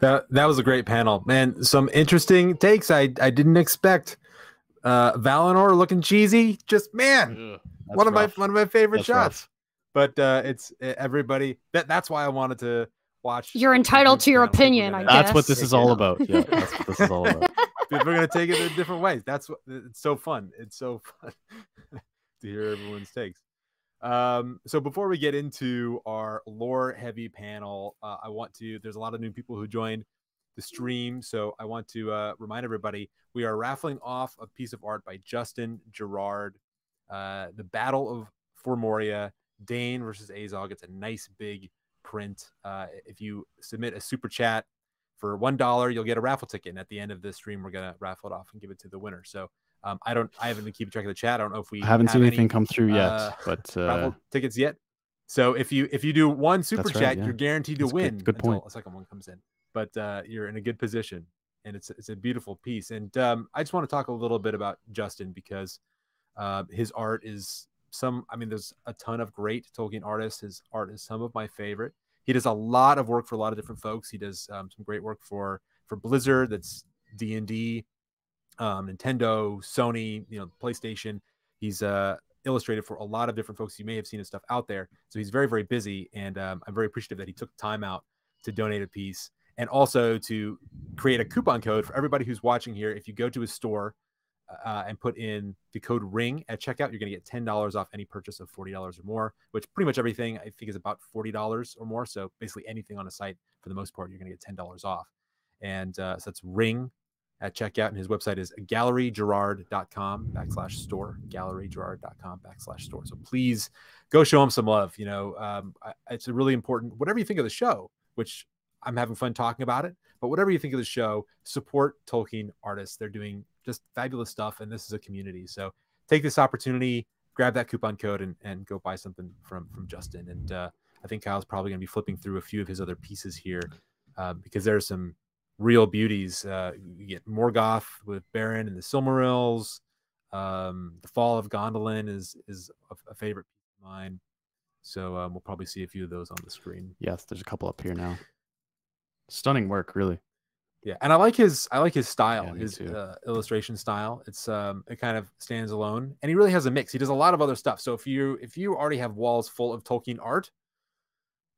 That that was a great panel, man. Some interesting takes I I didn't expect. Uh, Valinor looking cheesy, just man, one of rough. my one of my favorite That's shots. rough. But uh, it's everybody. That that's why I wanted to watch. You're entitled to your opinion, gonna- I That's what this is all about. Yeah, that's what this is all about. People are gonna take it in different ways. That's what it's so fun. It's so fun to hear everyone's takes. Um, so before we get into our lore heavy panel, uh, I want to. There's a lot of new people who joined the stream, so I want to uh, remind everybody we are raffling off a piece of art by Justin Gerard, uh, the Battle of Formoria, Dain versus Azog. It's a nice big print. Uh, if you submit a super chat for one dollar, you'll get a raffle ticket. And at the end of the stream, we're gonna raffle it off and give it to the winner. So um, I don't, I haven't been keeping track of the chat. I don't know if we I haven't have seen any, anything come through yet, uh, but uh, tickets yet. So if you if you do one super That's chat, right, yeah. you're guaranteed to That's win. good until point. A second one comes in, but uh, you're in a good position, and it's it's a beautiful piece. And um, I just want to talk a little bit about Justin because uh, his art is some. I mean, there's a ton of great Tolkien artists. His art is some of my favorite. He does a lot of work for a lot of different folks. He does um, some great work for for Blizzard. That's D and D, um, Nintendo, Sony, you know, PlayStation. He's uh, illustrated for a lot of different folks. You may have seen his stuff out there. So he's very, very busy. And um, I'm very appreciative that he took time out to donate a piece and also to create a coupon code for everybody who's watching here. If you go to his store uh, and put in the code RING at checkout, you're going to get $10 off any purchase of $40 or more, which pretty much everything I think is about $40 or more. So basically anything on a site for the most part, you're going to get $10 off. And uh, so that's RING at checkout. And his website is gallerygerard.com backslash store, gallerygerard.com backslash store. So please go show him some love. You know, um, it's a really important, whatever you think of the show, which I'm having fun talking about it, but whatever you think of the show, support Tolkien artists. They're doing just fabulous stuff. And this is a community. So take this opportunity, grab that coupon code and, and go buy something from, from Justin. And uh, I think Kyle's probably going to be flipping through a few of his other pieces here uh, because there's some real beauties. Uh, you get Morgoth with Beren and the Silmarils. Um, the Fall of Gondolin is is a, a favorite of mine. So um, we'll probably see a few of those on the screen. yes, there's a couple up here now. Stunning work, really. Yeah, and I like his I like his style, Yeah, his uh, illustration style. It's um it kind of stands alone, and he really has a mix. He does a lot of other stuff. So if you if you already have walls full of Tolkien art,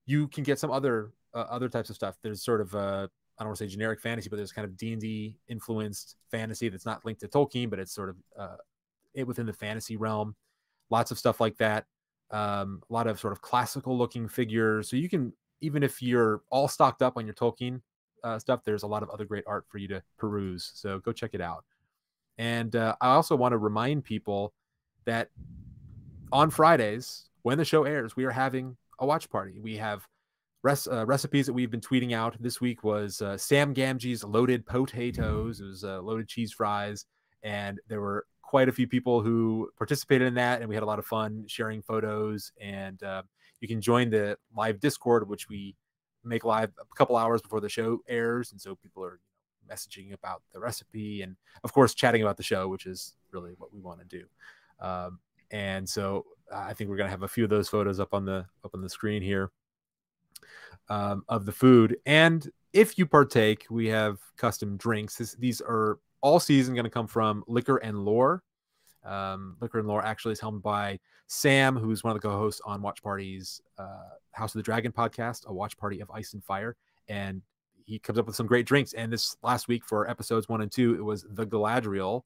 you can get some other uh, other types of stuff. There's sort of uh I don't want to say generic fantasy, but there's kind of D and D influenced fantasy that's not linked to Tolkien, but it's sort of uh, it within the fantasy realm. Lots of stuff like that. Um, a lot of sort of classical looking figures. So you can even if you're all stocked up on your Tolkien uh, stuff, there's a lot of other great art for you to peruse. So go check it out. And uh, I also want to remind people that on Fridays, when the show airs, we are having a watch party. We have res- uh, recipes that we've been tweeting out. This week was uh, Sam Gamgee's loaded potatoes. It was uh, loaded cheese fries, and there were quite a few people who participated in that, and we had a lot of fun sharing photos. And uh, you can join the live Discord, which we make live a couple hours before the show airs, and so people are messaging about the recipe and, of course, chatting about the show, which is really what we want to do. Um, and so I think we're gonna have a few of those photos up on the up on the screen here um, of the food. And if you partake, we have custom drinks. This, these are all season going to come from Liquor and Lore. Um, Liquor and Lore actually is helmed by Sam, who's one of the co-hosts on Watch Party's uh, House of the Dragon podcast, a watch party of ice and fire, and he comes up with some great drinks. And this last week for episodes one and two, it was the Galadriel,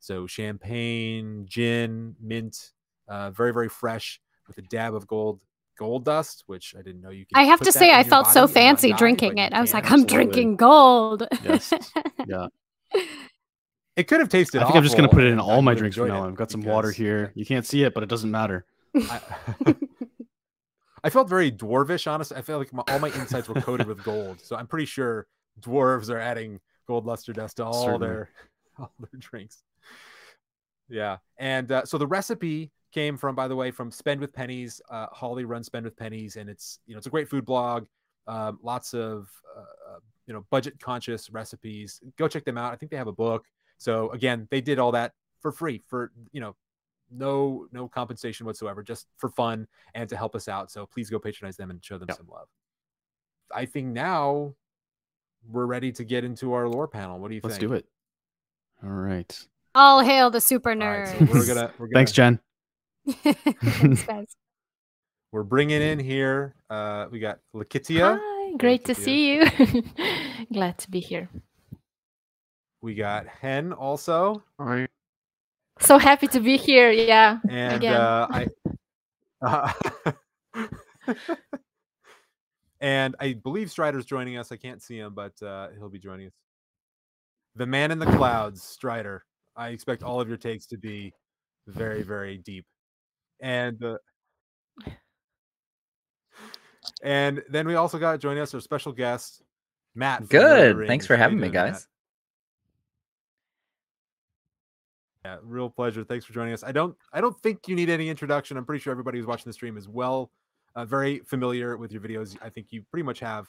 so champagne, gin, mint, uh, very very fresh with a dab of gold gold dust, which I didn't know you. Could I have to say, I felt so body and not fancy drinking you it. I was like, I'm absolutely. drinking gold. Yes. Yeah. It could have tasted. I think I'm just gonna put it in all my drinks from now on. I've got some water here. You can't see it, but it doesn't matter. I, I felt very dwarvish, honestly. I felt like my, all my insides were coated with gold, so I'm pretty sure dwarves are adding gold luster dust to all Certainly. their all their drinks. Yeah, and uh, so the recipe came from, by the way, from Spend with Pennies. Uh, Holly runs Spend with Pennies, and it's you know it's a great food blog. Um, lots of uh, uh, you know budget conscious recipes. Go check them out. I think they have a book. So again, they did all that for free for you know no no compensation whatsoever, just for fun and to help us out. So please go patronize them and show them Yep. some love. I think now we're ready to get into our lore panel. What do you think? Let's do it. All right. All hail the super All nerd. right, so we're gonna, we're gonna Thanks, Jen. Thanks, guys. we're bringing in here. Uh, we got Lakitia. Hi, great to see you. Glad to be here. We got Hen also, Hi. So happy to be here. Yeah. and Again. uh, I. Uh, and I believe Strider's joining us. I can't see him, but uh, he'll be joining us. The man in the clouds, Strider. I expect all of your takes to be very, very deep. And uh, and then we also got joining us our special guest, Matt. from Lord of the Good. Thanks for having me, doing, Matt? guys. Yeah, real pleasure. Thanks for joining us. I don't I don't think you need any introduction. I'm pretty sure everybody who's watching the stream is well uh, very familiar with your videos. I think you pretty much have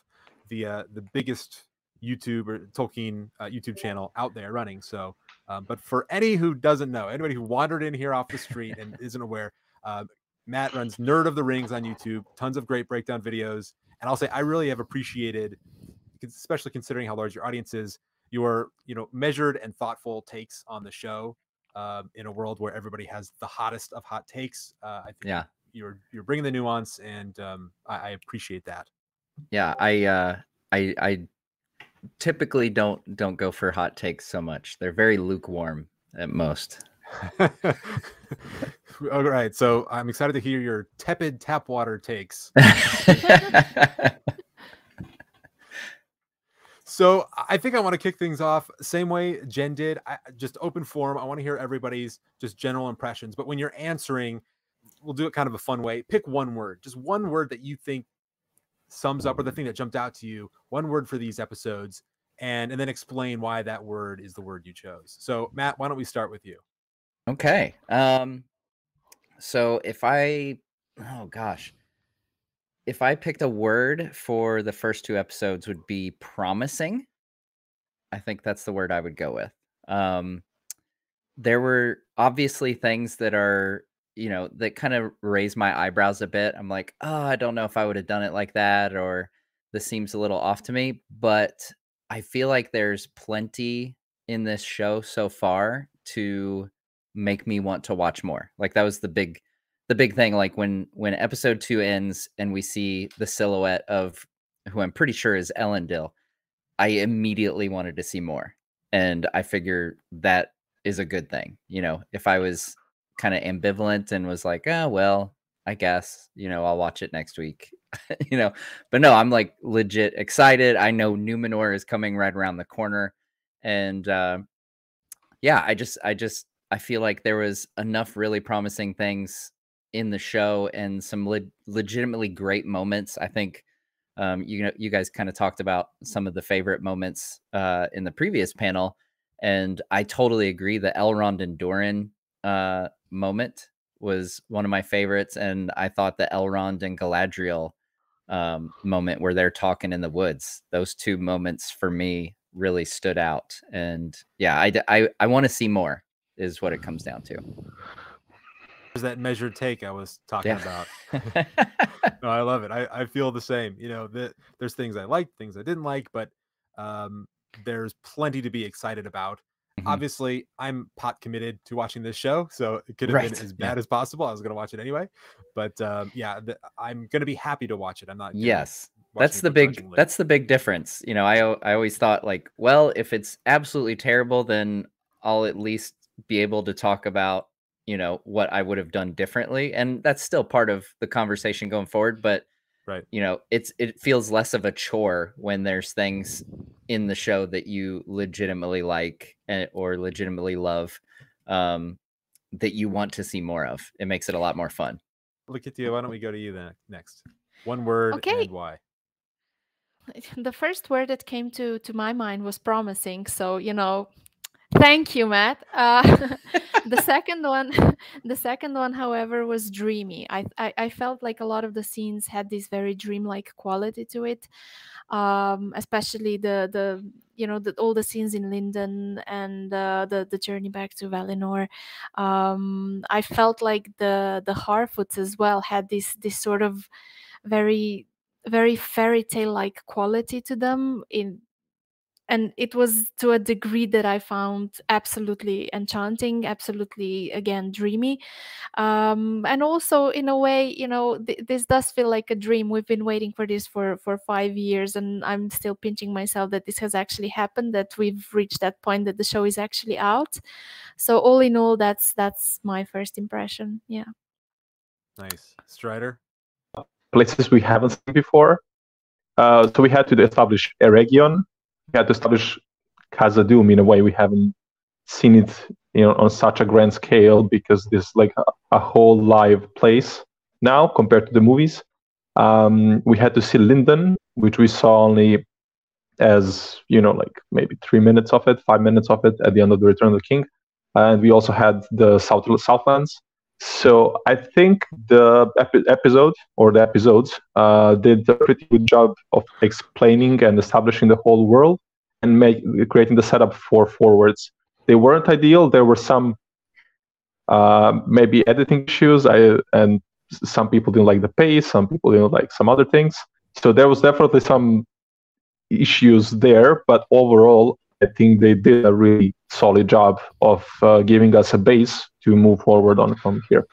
the uh, the biggest YouTube or Tolkien uh, YouTube channel out there running. So, um, but for any who doesn't know, anybody who wandered in here off the street and isn't aware, uh, Matt runs Nerd of the Rings on YouTube. Tons of great breakdown videos, and I'll say I really have appreciated, especially considering how large your audience is, your you know measured and thoughtful takes on the show um, in a world where everybody has the hottest of hot takes. Uh, I think Yeah. you're you're bringing the nuance, and um, I, I appreciate that. Yeah, I uh I I typically don't don't go for hot takes so much. They're very lukewarm at most. All right, so I'm excited to hear your tepid tap water takes. So I think I want to kick things off same way Jen did. I just open forum. I want to hear everybody's just general impressions. But when you're answering, we'll do it kind of a fun way. Pick one word, just one word that you think sums up or the thing that jumped out to you. One word for these episodes, and and then explain why that word is the word you chose. So Matt, why don't we start with you? Okay. Um so if I oh gosh. If I picked a word for the first two episodes would be promising. I think that's the word I would go with. Um there were obviously things that are you know that kind of raise my eyebrows a bit i'm like oh i don't know if i would have done it like that or this seems a little off to me but i feel like there's plenty in this show so far to make me want to watch more like that was the big the big thing like when when episode 2 ends and we see the silhouette of who i'm pretty sure is elendil i immediately wanted to see more and i figure that is a good thing you know if i was kind of ambivalent and was like, oh, well, I guess, you know, I'll watch it next week, you know. But no, I'm like legit excited. I know Numenor is coming right around the corner. And uh, yeah, I just, I just, I feel like there was enough really promising things in the show and some le- legitimately great moments. I think um, you know, you guys kind of talked about some of the favorite moments uh, in the previous panel. And I totally agree. The Elrond and Durin uh moment was one of my favorites and i thought the elrond and galadriel um moment where they're talking in the woods those two moments for me really stood out and yeah I I want to see more is what it comes down to There's that measured take I was talking Yeah. about. no, I love it. I, I feel the same. You know, the, there's things I liked, things I didn't like, but um, there's plenty to be excited about. Mhm. Obviously, I'm pot committed to watching this show, so it could have Right, been as yeah. bad as possible. I was going to watch it anyway, but um, yeah, the, I'm going to be happy to watch it. I'm not. yes that's the big that's the big difference you know i i always thought like well if it's absolutely terrible then i'll at least be able to talk about you know what i would have done differently and that's still part of the conversation going forward but Right. you know it's it feels less of a chore when there's things in the show that you legitimately like eh, or legitimately love um that you want to see more of it makes it a lot more fun Lakitia, why don't we go to you then next? One word Okay. and why? the first word that came to to my mind was promising so you know thank you matt. Uh, the second one the second one however was dreamy. I, I i felt like a lot of the scenes had this very dreamlike quality to it um especially the the you know the, all the scenes in lindon and uh, the the journey back to valinor. Um i felt like the the harfoots as well had this this sort of very very fairy tale like quality to them in and it was to a degree that I found absolutely enchanting, absolutely again dreamy, um, and also in a way, you know, th- this does feel like a dream. We've been waiting for this for for five years, and I'm still pinching myself that this has actually happened. That we've reached that point that the show is actually out. So all in all, that's that's my first impression. Yeah. Nice. Strider. places we haven't seen before. Uh, so we had to establish Eregion. We had to establish Khazad-dûm in a way we haven't seen it, you know, on such a grand scale because this is like a, a whole live place now compared to the movies. Um, we had to see Lindon, which we saw only as you know, like maybe three minutes of it, five minutes of it at the end of the Return of the King, and we also had the South Southlands. So I think the epi- episode or the episodes uh, did a pretty good job of explaining and establishing the whole world and make creating the setup for forwards. They weren't ideal. There were some uh, maybe editing issues. I and some people didn't like the pace. Some people didn't like some other things. So there was definitely some issues there. But overall, I think they did a really solid job of uh, giving us a base to move forward on from here.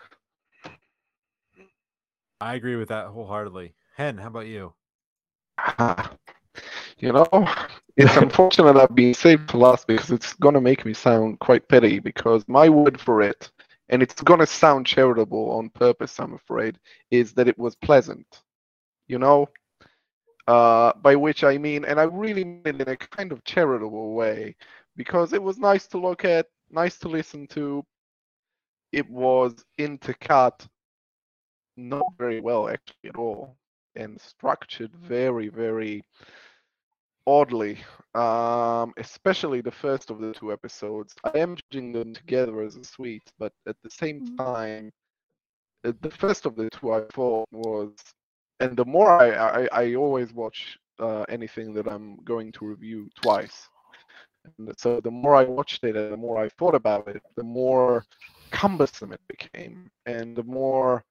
I agree with that wholeheartedly. Hen, how about you? Ah, you know, it's unfortunate I've been saved for last because it's gonna make me sound quite petty because my word for it, and it's gonna sound charitable on purpose, I'm afraid, is that it was pleasant. You know, uh, by which I mean, and I really mean it in a kind of charitable way, because it was nice to look at, nice to listen to. It was intercut not very well actually at all, and structured very, very oddly. Um, especially the first of the two episodes. I am judging them together as a suite, but at the same Mhm. time, uh, the first of the two I thought was and the more I I, I always watch uh, anything that I'm going to review twice. And so the more I watched it and the more I thought about it, the more cumbersome it became, and the more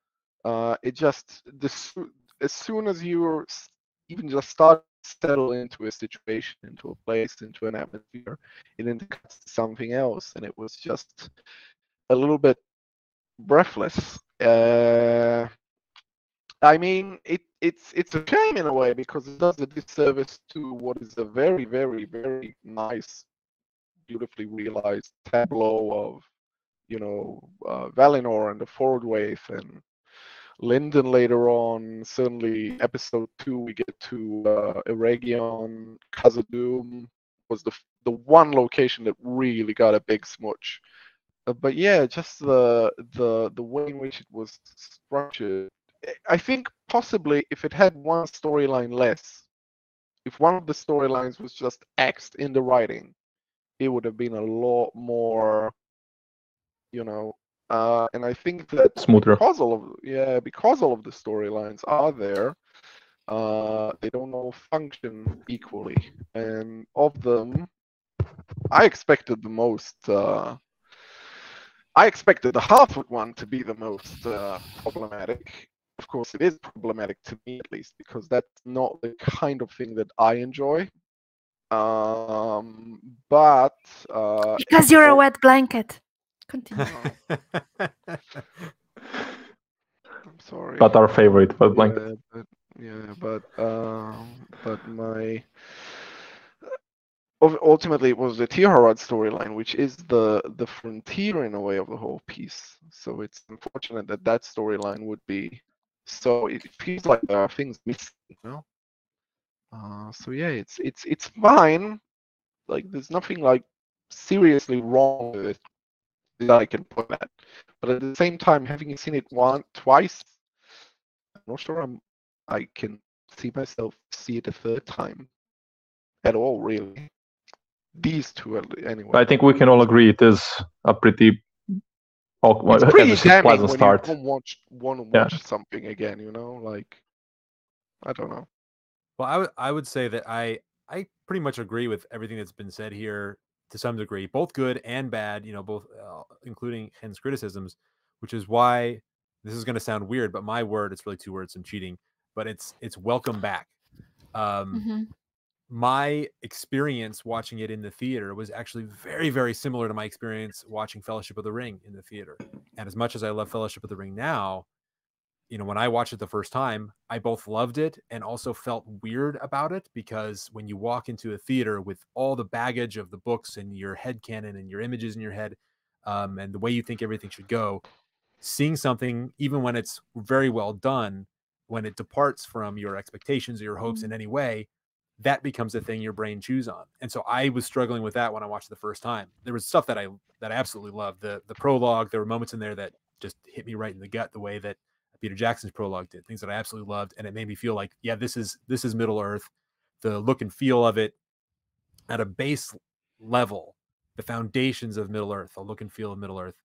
uh, it just as soon as you even just start settle into a situation, into a place, into an atmosphere, it indicates something else, and it was just a little bit breathless. Uh, I mean, it, it's it's a shame in a way because it does a disservice to what is a very, very, very nice, beautifully realized tableau of, you know, uh, Valinor and the Forodwaith and Lindon later on. Certainly, episode two, we get to uh, Eregion, Khazad-dûm was the the one location that really got a big smooch. Uh, but yeah, just the the the way in which it was structured I think possibly if it had one storyline less, if one of the storylines was just axed in the writing, it would have been a lot more, you know. Uh, and I think that Smoother. because all of yeah, because all of the storylines are there, uh, they don't all function equally. And of them, I expected the most. Uh, I expected the Harfoot one to be the most uh, problematic. Of course, it is problematic to me at least because that's not the kind of thing that I enjoy. Um, but uh, Because you're a wet blanket. Continue. I'm sorry. Not our favorite, but blank. Yeah, but yeah, but um, but my ultimately it was the Tirharad storyline, which is the the frontier in a way of the whole piece. So it's unfortunate that that storyline would be. So it feels like there are things missing, you know. Uh, so yeah, it's it's it's fine. Like there's nothing like seriously wrong with it that I can point at. But at the same time, having seen it one twice, I'm not sure I'm I can see myself see it a third time at all, really. These two, anyway. I think we can all agree it is a pretty, well, it's pretty damning pleasant when start. you don't watch, want to Yeah. watch something again. You know, like I don't know. Well, I would I would say that I I pretty much agree with everything that's been said here to some degree, both good and bad. You know, both uh, including Hen's criticisms, which is why this is going to sound weird, but my word it's really two words. I'm cheating, but it's it's welcome back. Um, Mhm. my experience watching it in the theater was actually very, very similar to my experience watching Fellowship of the Ring in the theater. And as much as I love Fellowship of the Ring now, you know, when I watched it the first time, I both loved it and also felt weird about it because when you walk into a theater with all the baggage of the books and your head canon and your images in your head um, and the way you think everything should go, seeing something, even when it's very well done, when it departs from your expectations or your hopes in any way, that becomes a thing your brain chews on. And so I was struggling with that when I watched it the first time. There was stuff that I that I absolutely loved. The the prologue, there were moments in there that just hit me right in the gut the way that Peter Jackson's prologue did. Things that I absolutely loved and it made me feel like, yeah, this is this is Middle Earth. The look and feel of it at a base level, the foundations of Middle Earth, the look and feel of Middle Earth,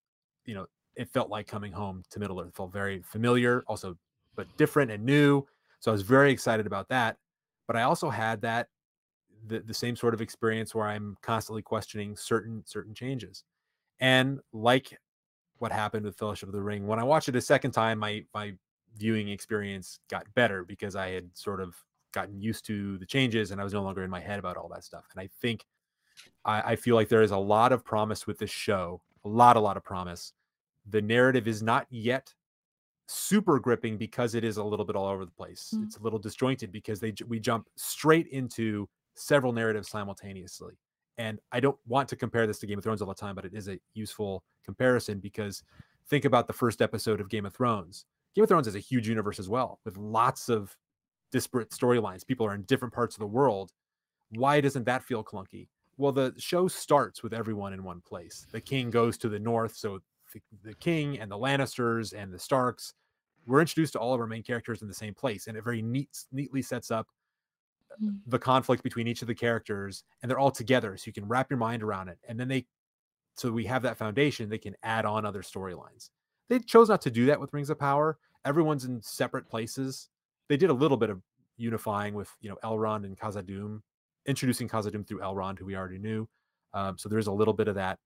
you know, it felt like coming home to Middle Earth. It felt very familiar, also but different and new. So I was very excited about that but I also had that the, the same sort of experience where I'm constantly questioning certain certain changes. And like what happened with Fellowship of the Ring, when I watched it a second time, my my viewing experience got better because I had sort of gotten used to the changes and I was no longer in my head about all that stuff. And I think I, I feel like there is a lot of promise with this show, a lot, a lot of promise. The narrative is not yet super gripping because it is a little bit all over the place. Mm. It's a little disjointed because they we jump straight into several narratives simultaneously. And I don't want to compare this to Game of Thrones all the time, but it is a useful comparison because think about the first episode of Game of Thrones. Game of Thrones is a huge universe as well, with lots of disparate storylines. People are in different parts of the world. Why doesn't that feel clunky? Well, the show starts with everyone in one place. The king goes to the north, so the, the king and the Lannisters and the Starks we're introduced to all of our main characters in the same place and it very neat neatly sets up Mm. the conflict between each of the characters and they're all together so you can wrap your mind around it and then they so we have that foundation they can add on other storylines. They chose not to do that with rings of power. Everyone's in separate places. They did a little bit of unifying with you know elrond and khazad-dûm introducing khazad-dûm through elrond who we already knew um, so there's a little bit of that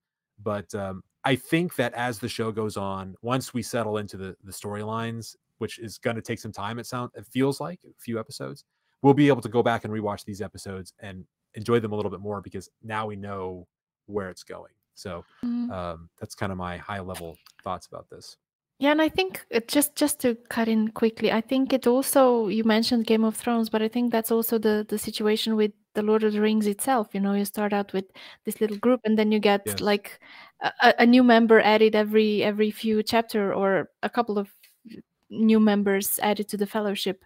but um, I think that as the show goes on, once we settle into the the storylines, which is going to take some time, it sounds it feels like a few episodes, we'll be able to go back and rewatch these episodes and enjoy them a little bit more because now we know where it's going. So Mhm. um, that's kind of my high level thoughts about this. Yeah, and I think it just just to cut in quickly, I think it also you mentioned Game of Thrones, but I think that's also the the situation with the Lord of the Rings itself. You know, you start out with this little group, and then you get Yes. like a- a new member added every every few chapter, or a couple of new members added to the Fellowship.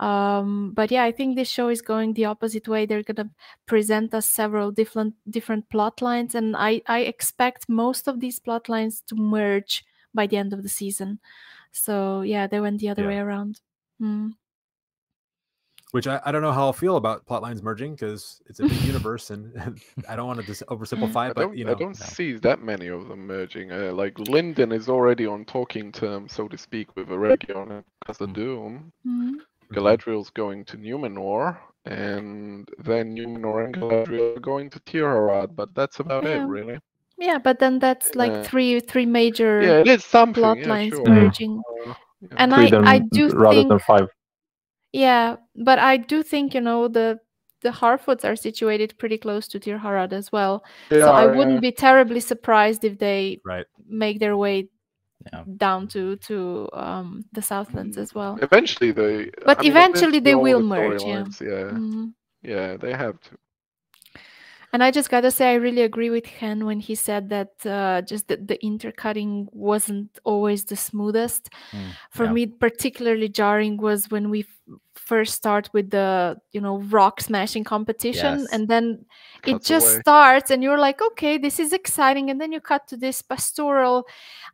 Um, but yeah, I think this show is going the opposite way. They're gonna present us several different different plot lines, and I I expect most of these plot lines to merge by the end of the season. So yeah, they went the other Yeah. way around. Mm. Which I, I don't know how I'll feel about plot lines merging because it's a big universe and, and I don't want to just oversimplify it, but you know, I don't see that many of them merging. Uh, like Lindon is already on talking terms, so to speak, with Eregion and Khazad-dûm. Mhm. Galadriel's going to Numenor, and then Numenor and Galadriel are going to Tirharad, but that's about Yeah. it, really. Yeah, but then that's like Uh, three three major Yeah, it is something. plot yeah, lines sure. merging. Uh, yeah. And Three I than, I do rather think than five. yeah, but I do think you know the the Harfoots are situated pretty close to Tirharad as well. They so I wouldn't be terribly surprised if they right. make their way Yeah. down to to um the Southlands as well. Eventually, they. But I mean, eventually they will the merge, yeah. storylines, Yeah, Mhm. yeah, they have to. And I just gotta say, I really agree with Hen when he said that uh, just the, the intercutting wasn't always the smoothest. Mm, For yeah. me, particularly jarring was when we f- first start with the you know rock smashing competition, Yes. and then it Cuts just away. starts, and you're like, okay, this is exciting, and then you cut to this pastoral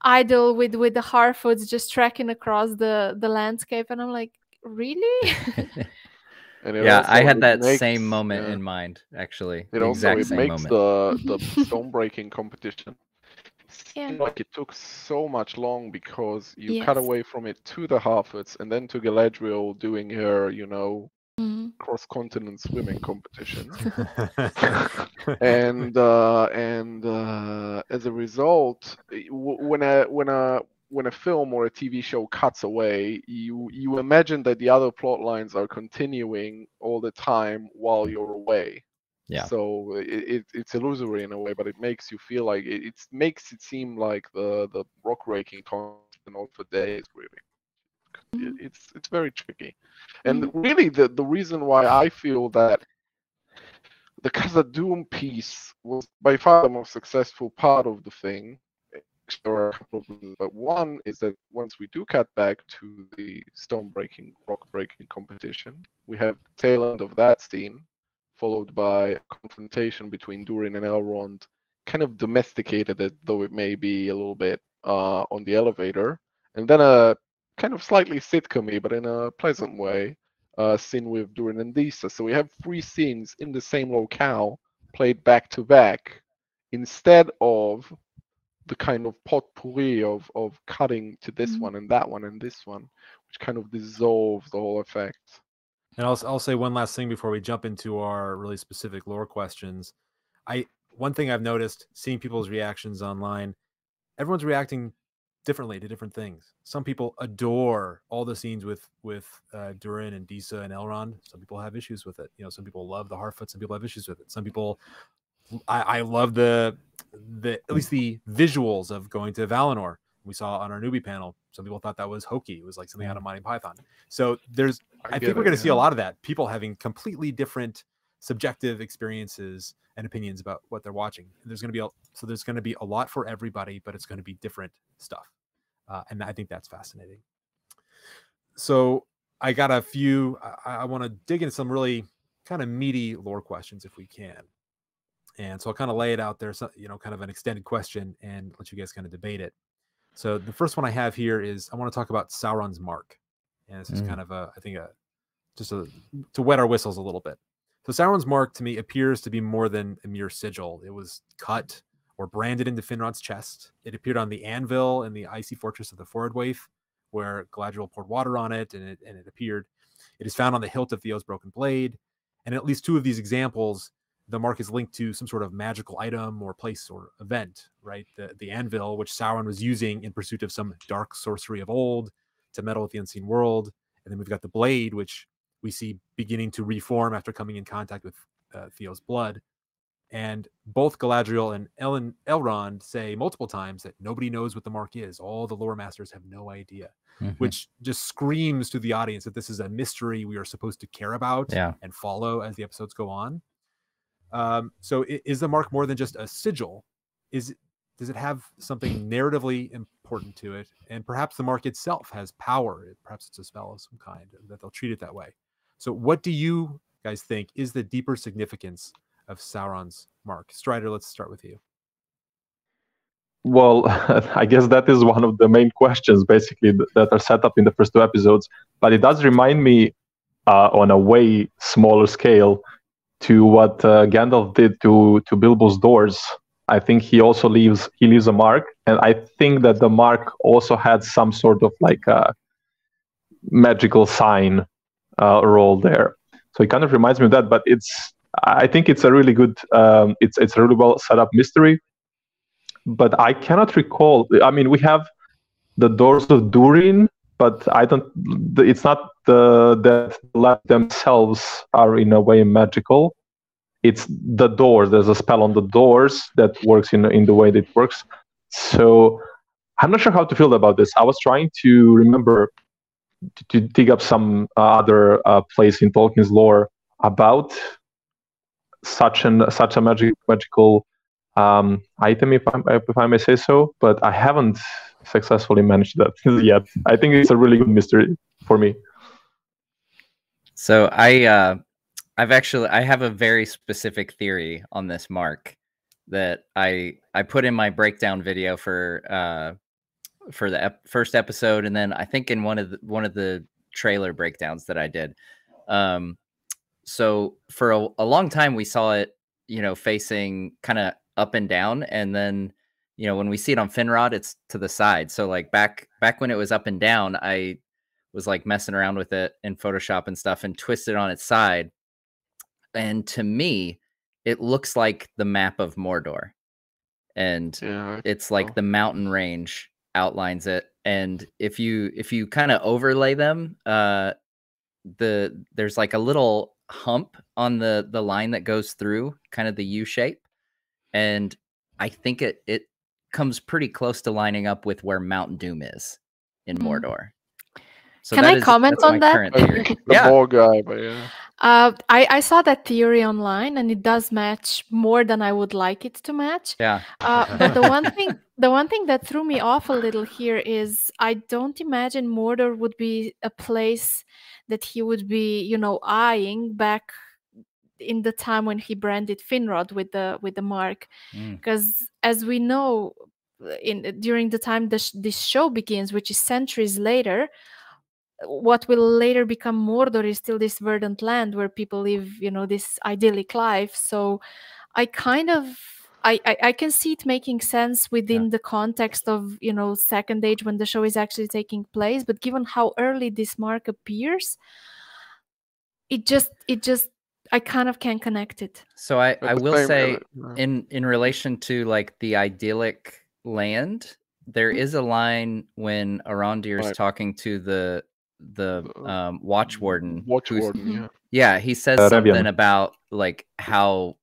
idyll with with the Harfoots just trekking across the the landscape, and I'm like, really? Yeah, I had that makes, same moment yeah, in mind, actually. It the also exact it same makes moment. the the stone breaking competition Yeah. like it took so much long because you cut away from it to the Harfoots and then to Galadriel doing her, you know, Mm. cross continent swimming competition. and uh, and uh, as a result, i- w- when a when a when a film or a TV show cuts away, you you imagine that the other plot lines are continuing all the time while you're away. Yeah. So it, it it's illusory in a way, but it makes you feel like it, it makes it seem like the the rock raking constant for days really. Mm-hmm. It, it's it's very tricky, and mm-hmm. really the the reason why I feel that the Khazad-dûm piece was by far the most successful part of the thing. There are a couple of reasons, but one is that once we do cut back to the stone breaking, rock breaking competition, we have tail end of that scene, followed by a confrontation between Durin and Elrond, kind of domesticated it, though it may be a little bit uh, on the elevator, and then a kind of slightly sitcomy, but in a pleasant way, uh, scene with Durin and Disa. So we have three scenes in the same locale played back to back instead of the kind of potpourri of, of cutting to this Mhm. one and that one and this one, which kind of dissolves the whole effect. And I'll, I'll say one last thing before we jump into our really specific lore questions. I one thing I've noticed seeing people's reactions online, everyone's reacting differently to different things. Some people adore all the scenes with with uh, Durin and Disa and Elrond. Some people have issues with it. You know, some people love the Harfoot. Some people have issues with it. Some people, I, I love the the at least the visuals of going to Valinor. We saw on our newbie panel. Some people thought that was hokey. It was like something out of Monty Python. So there's I, get think we're going to see a lot of that. People having completely different subjective experiences and opinions about what they're watching. There's going to be a, so there's going to be a lot for everybody, but it's going to be different stuff, uh, and I think that's fascinating. So I got a few. I, I want to dig into some really kind of meaty lore questions if we can, and so I'll kind of lay it out there. So you know, kind of an extended question, and let you guys kind of debate it. So the first one I have here is I want to talk about Sauron's mark, and this is Mm. kind of a I think a just a, to wet our whistles a little bit. So Sauron's mark to me appears to be more than a mere sigil. It was cut or branded into Finrod's chest. It appeared on the anvil in the icy fortress of the Forodwaith, where Galadriel poured water on it, and it and it appeared. It is found on the hilt of Theo's broken blade, and at least two of these examples, the mark is linked to some sort of magical item or place or event. Right, the the anvil, which Sauron was using in pursuit of some dark sorcery of old to meddle with the unseen world, and then we've got the blade, which we see beginning to reform after coming in contact with uh, Theo's blood. And both Galadriel and Ellen Elrond say multiple times that nobody knows what the mark is. All the lore masters have no idea, Mhm. which just screams to the audience that this is a mystery we are supposed to care about Yeah. and follow as the episodes go on. Um, so is the mark more than just a sigil? Is does it have something narratively important to it? And perhaps the mark itself has power. Perhaps it's a spell of some kind that they'll treat it that way. So what do you guys think is the deeper significance of Sauron's mark? Strider, let's start with you. Well, I guess that is one of the main questions, basically, that are set up in the first two episodes. But it does remind me, uh, on a way smaller scale, to what uh, Gandalf did to to Bilbo's doors. I think he also leaves he leaves a mark, and I think that the mark also had some sort of like a magical sign uh, role there. So it kind of reminds me of that. But it's I think it's a really good um, it's it's a really well set up mystery but I cannot recall. I mean, we have the doors of Durin, but I don't. It's not the that the themselves are in a way magical. It's the doors. There's a spell on the doors that works in in the way that it works. So I'm not sure how to feel about this. I was trying to remember to, to dig up some other uh, place in Tolkien's lore about such an such a magic magical um, item, if I if I may say so. But I haven't successfully managed that yet. I think it's a really good mystery for me. So I uh I've actually I have a very specific theory on this mark that I I put in my breakdown video for uh for the ep- first episode and then I think in one of the one of the trailer breakdowns that I did. Um so for a, a long time we saw it, you know, facing kind of up and down and then you know when we see it on Finrod it's to the side. So like back back when it was up and down, I was like messing around with it in Photoshop and stuff and twisted it on its side. And to me, it looks like the map of Mordor. And Yeah. it's like the mountain range outlines it. and if you if you kind of overlay them, uh, the there's like a little hump on the the line that goes through kind of the U shape, and I think it it comes pretty close to lining up with where Mount Doom is in Mm. Mordor. So Can that I is- comment on that? current theory. the yeah, more guy, but yeah. Uh, I, I saw that theory online and it does match more than I would like it to match. yeah, Uh, but the one thing the one thing that threw me off a little here is I don't imagine Mordor would be a place that he would be, you know, eyeing back in the time when he branded Finrod with the with the mark Mm. because as we know in during the time this this show begins which is centuries later what will later become Mordor is still this verdant land where people live, you know, this idyllic life. So I kind of I, I, I can see it making sense within the context of you know second age when the show is actually taking place but given how early this mark appears it just it just i kind of can't connect it So I, I will say uh, in in relation to like the idyllic land, there is a line when Arondir is Right. talking to the the Uh, um, watch warden. Watch warden, Mhm. yeah. Yeah, he says Uh, something Revion. about like how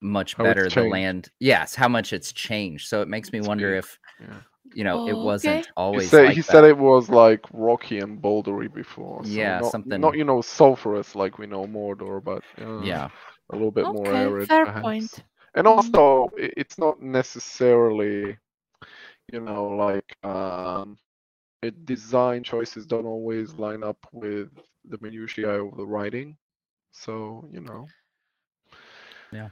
much How better the changed. land. Yes, how much it's changed. So it makes me It's wonder big, if yeah. you know it wasn't He always said like he that. said it was like rocky and bouldery before. So Yeah, not, something- Not you know sulfurous like we know Mordor, but uh, Yeah, a little bit more okay arid. fair perhaps. point And Mhm. also, i- it's not necessarily, you know, like um, it design choices don't always line up with the minutiae of the writing. So you know, yeah,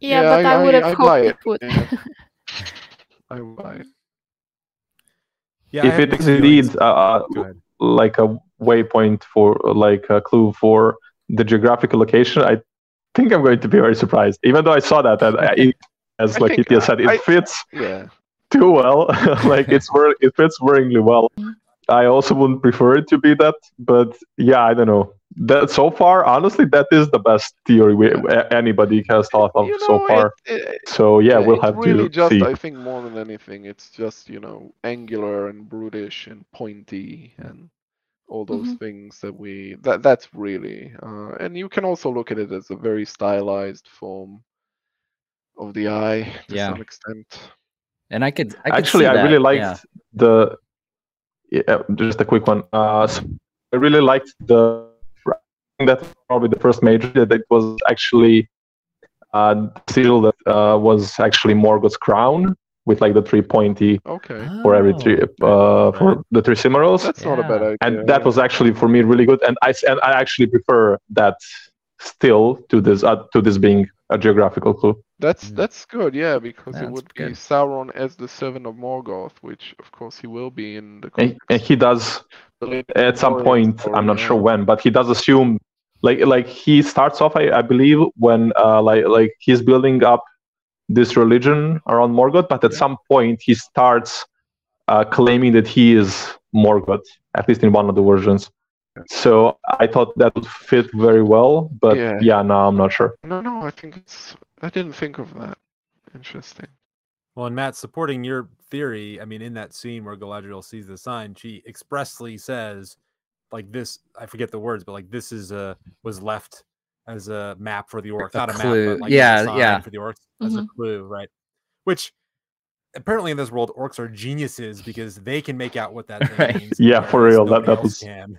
Yeah, but I- i, would I- have I hoped buy it it, would yeah. I buy it. Yeah, if have it mixed indeed uh, like a waypoint for like a clue for the geographical location, I think I'm going to be very surprised. Even though I saw that, and I- as I like think Itya said, it I- fits Yeah. Too well. like it's ver- it fits worryingly well. I also wouldn't prefer it to be that, but yeah, I don't know. That so far, honestly, that is the best theory we, anybody has thought of You so far. It, it, so yeah, we'll it's have really to just, see. I think, more than anything, it's just you know angular and brutish and pointy and all those Mhm. things that we that that's really uh, and you can also look at it as a very stylized form of the eye to Yeah. some extent. And I could I could Actually, see I really liked yeah. the. Yeah, just a quick one. Uh, so I really liked the. I think that's probably the first major that it was actually uh, the that uh, was actually Morgoth's crown with like the three pointy Okay, for every three Oh, uh, for the three Silmarils. that's not a bad idea. and that was actually for me really good and I and i actually prefer that still to this uh, to this being a geographical clue That's Mm. that's good, yeah, because it That's would be good. Sauron as the servant of Morgoth, which of course he will be in the. and, and he does at some point story, i'm not yeah. sure when but he does assume like like he starts off i, I believe when uh like like he's building up this religion around morgoth but at Yeah. some point he starts uh, claiming that he is morgoth at least in one of the versions so i thought that would fit very well but Yeah. yeah no i'm not sure No, no, I think it's. I didn't think of that. Interesting. Well, and Matt, supporting your theory, I mean, in that scene where Galadriel sees the sign, she expressly says, like this, I forget the words, but like this is a was left as a map for the orcs, A not a map, but like Yeah, a sign yeah. for the orcs as a mm-hmm. clue, right? Which apparently in this world, orcs are geniuses because they can make out what that Right. means. Yeah, for real, that- nobody that was- can.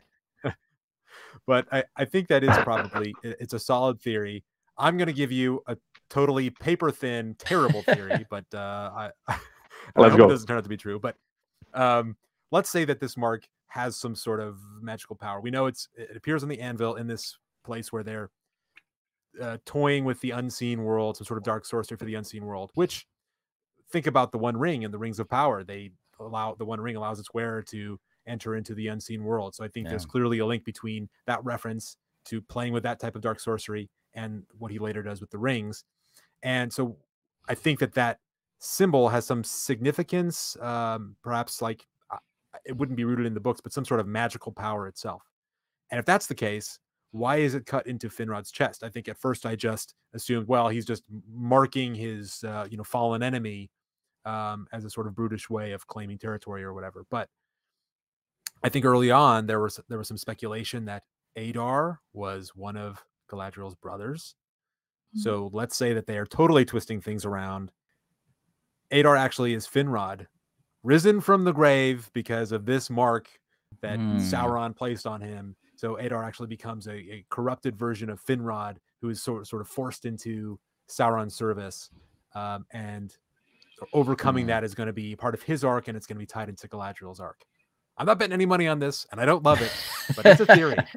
But I, I think that is probably it's a solid theory. I'm going to give you a totally paper thin, terrible theory, but uh, I, I hope go. it doesn't turn out to be true. But um, let's say that this mark has some sort of magical power. We know it's it appears on the anvil in this place where they're uh, toying with the unseen world, some sort of dark sorcery for the unseen world. Which think about the One Ring and the Rings of Power. They allow the One Ring allows its wearer to enter into the unseen world. So I think there's clearly a link between that reference to playing with that type of dark sorcery and what he later does with the rings. And so I think that that symbol has some significance, um, perhaps like uh, it wouldn't be rooted in the books, but some sort of magical power itself. And if that's the case, why is it cut into Finrod's chest? I think at first I just assumed, well, he's just marking his, uh, you know, fallen enemy um, as a sort of brutish way of claiming territory or whatever. But I think early on there was there was some speculation that Adar was one of Galadriel's brothers. Mhm. So let's say that they are totally twisting things around. Adar actually is Finrod, risen from the grave because of this mark that Hmm. Sauron placed on him. So Adar actually becomes a, a corrupted version of Finrod, who is sort sort of forced into Sauron's service, um, and overcoming Hmm. that is going to be part of his arc, and it's going to be tied into Galadriel's arc. I'm not betting any money on this, and I don't love it, but it's a theory.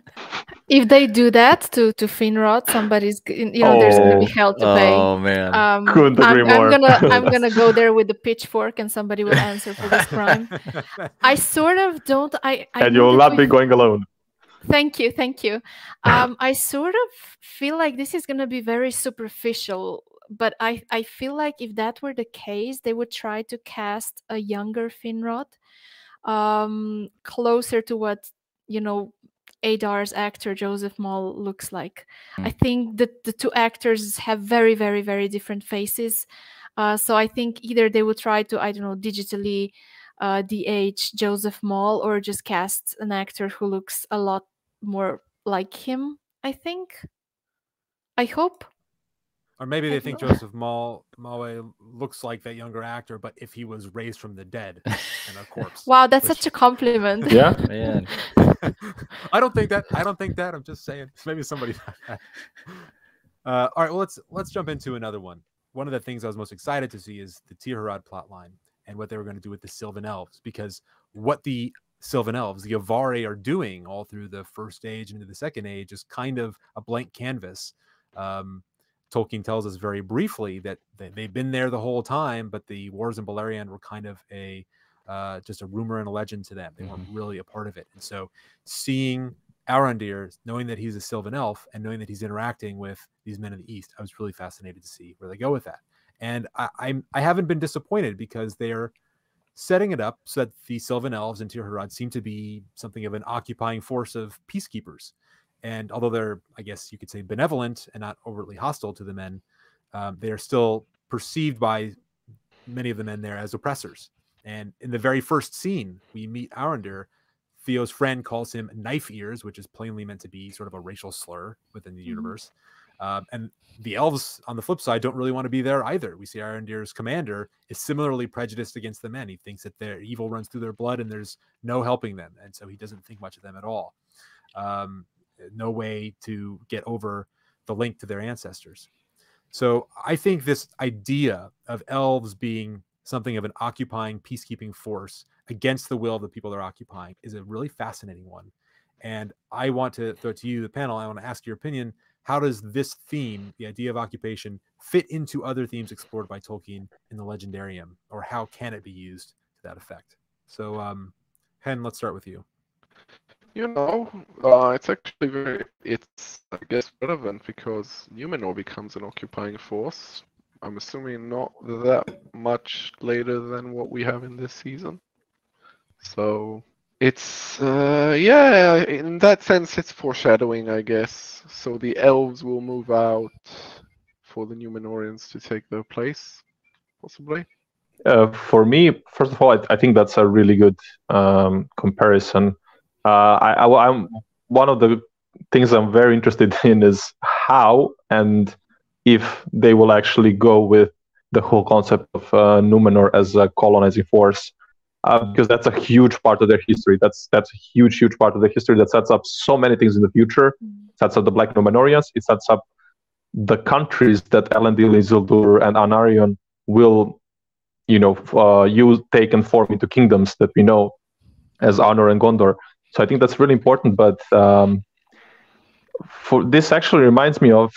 If they do that to to Finrod, somebody's you know there's gonna be Oh, hell to pay. Oh man. Um, Couldn't I'm, agree I'm gonna I'm gonna go there with the pitchfork, and somebody will answer for this crime. I sort of don't. I, I and you'll not be going alone. Thank you, thank you. Um, I sort of feel like this is gonna be very superficial, but I I feel like if that were the case, they would try to cast a younger Finrod, um, closer to what you know Adar's actor Joseph Mawle looks like. I think that the two actors have very very very different faces, uh, so I think either they would try to I don't know digitally uh, de-age Joseph Mawle or just cast an actor who looks a lot more like him. I think. I hope. Or maybe they think. Joseph Mal Malway looks like that younger actor, but if he was raised from the dead and a corpse. Wow, that's Which- such a compliment. Yeah. man. I don't think that. I don't think that. I'm just saying. Maybe somebody. Uh, all right. Well, let's let's jump into another one. One of the things I was most excited to see is the Tirharad plot line and what they were going to do with the Sylvan Elves, because what the Sylvan Elves, the Avari, are doing all through the first age into the second age is kind of a blank canvas. Um, Tolkien tells us very briefly that they, they've been there the whole time, but the wars in Beleriand were kind of a uh, just a rumor and a legend to them. They weren't really a part of it. And so seeing Arondir, knowing that he's a Sylvan elf and knowing that he's interacting with these men of the East, I was really fascinated to see where they go with that. And I, I'm I haven't been disappointed because they're setting it up so that the Sylvan elves and Tirharad seem to be something of an occupying force of peacekeepers. And although they're, I guess you could say, benevolent and not overtly hostile to the men, um, they are still perceived by many of the men there as oppressors. And in the very first scene, we meet Arondir. Theo's friend calls him knife ears, which is plainly meant to be sort of a racial slur within the Mhm. universe. Um, and the elves, on the flip side, don't really want to be there either. We see Arondir's commander is similarly prejudiced against the men. He thinks that their evil runs through their blood and there's no helping them. And so he doesn't think much of them at all. Um, no way to get over the link to their ancestors. So I think this idea of elves being something of an occupying peacekeeping force against the will of the people they're occupying is a really fascinating one. And I want to throw to you, the panel. I want to ask your opinion. How does this theme, the idea of occupation, fit into other themes explored by Tolkien in the Legendarium, or how can it be used to that effect? So, um, Hen, let's start with you. You know, uh, it's actually very, it's, I guess, relevant because Numenor becomes an occupying force. I'm assuming not that much later than what we have in this season. So it's, uh, yeah, in that sense, it's foreshadowing, I guess. So the elves will move out for the Numenorians to take their place, possibly. Uh, for me, first of all, I, I think that's a really good um, comparison. Uh, I, I, am one of the things I'm very interested in is how and if they will actually go with the whole concept of uh, Numenor as a colonizing force, uh, because that's a huge part of their history. That's that's a huge, huge part of their history that sets up so many things in the future. Sets up the Black Numenorians. It sets up the countries that Elendil, Isildur, and Anarion will you know, uh, you take and form into kingdoms that we know as Arnor and Gondor. So I think that's really important. But um, for this actually reminds me of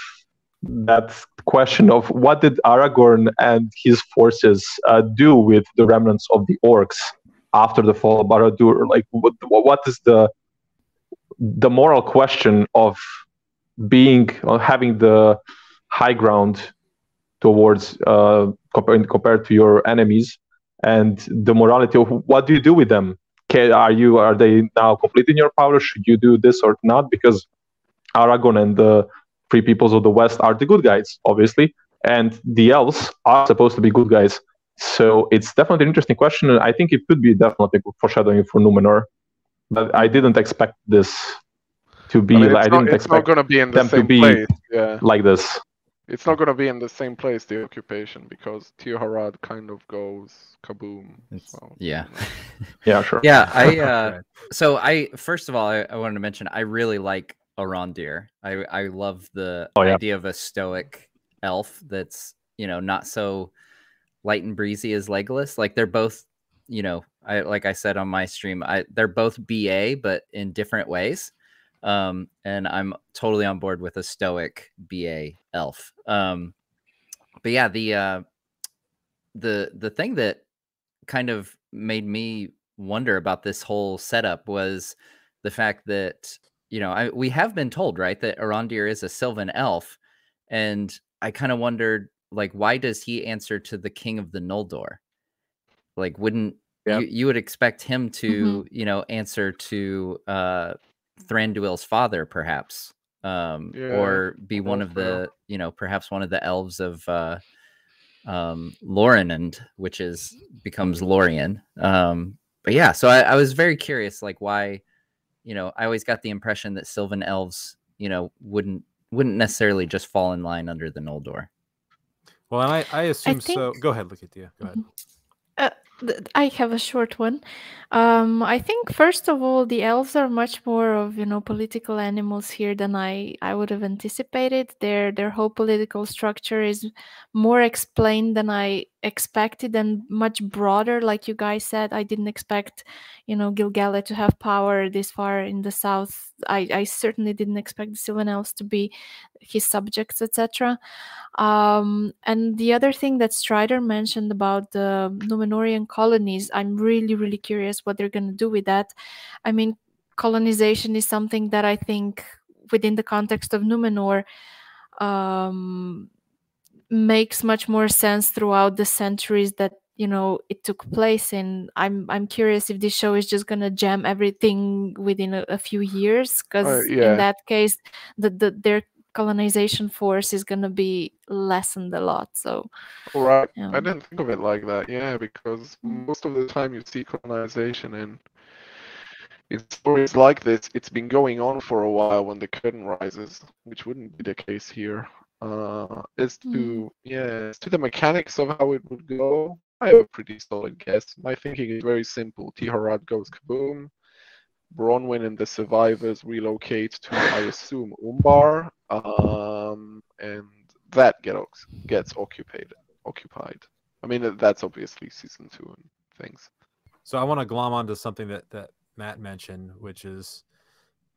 that question of what did Aragorn and his forces uh, do with the remnants of the orcs after the fall of Barad-dûr? Like, what, what is the the moral question of being uh, having the high ground towards uh, compared compared to your enemies and the morality of what do you do with them Can, are you are they now completing your power should you do this or not because Aragorn and the free peoples of the west are the good guys obviously and the elves are supposed to be good guys so it's definitely an interesting question and i think it could be definitely foreshadowing for numenor but I didn't expect this to be. I, mean, I it's, not, didn't not expect to be in the them to be- place. Yeah, like this. It's not going to be in the same place. The occupation because Tirharad kind of goes kaboom. So, yeah. Yeah, sure. Yeah, I uh so I first of all I, I wanted to mention I really like Arondir. I I love the Oh, yeah. idea of a stoic elf that's, you know, not so light and breezy as Legolas. Like they're both, you know, I like I said on my stream, I they're both BA but in different ways. Um and I'm totally on board with a stoic BA elf. Um but yeah, the uh the the thing that kind of made me wonder about this whole setup was the fact that you know I, we have been told right that Arondir is a Sylvan elf, and I kind of wondered like why does he answer to the King of the Noldor? Like, wouldn't Yep. you, you would expect him to you know answer to uh Thranduil's father perhaps, um, Yeah, or be one of the you know perhaps one of the elves of uh um Lorinand, which is becomes Lorien. Um but yeah, so I, I was very curious like why, you know, I always got the impression that Sylvan elves, you know, wouldn't wouldn't necessarily just fall in line under the Noldor. Well, and I, I assume so. think- Go ahead, look at you. Go ahead. Th- I have a short one. Um, I think first of all, the elves are much more of you know political animals here than I I would have anticipated. Their their whole political structure is more explained than I expected and much broader. Like you guys said, I didn't expect you know Gilgalad to have power this far in the south. I I certainly didn't expect the Sylvan elves to be his subjects, etc. Um, and the other thing that Strider mentioned about the Numenorian colonies, I'm really, really curious what they're going to do with that. I mean, colonization is something that I think, within the context of Numenor, um, makes much more sense throughout the centuries that you know it took place in. I'm I'm curious if this show is just gonna jam everything within a, a few years, because yeah. in that case, the, the their colonization force is going to be lessened a lot so All right. I didn't think of it like that. Yeah, because most of the time you see colonization in in stories like this, it's been going on for a while when the curtain rises, which wouldn't be the case here. Uh, as to Mm. yeah, as to the mechanics of how it would go, I have a pretty solid guess. My thinking is very simple. Tirharad goes kaboom. Bronwyn and the survivors relocate to, I assume, Umbar, um, and that get, gets occupied. Occupied. I mean, that's obviously season two and things. So I want to glom onto something that that Matt mentioned, which is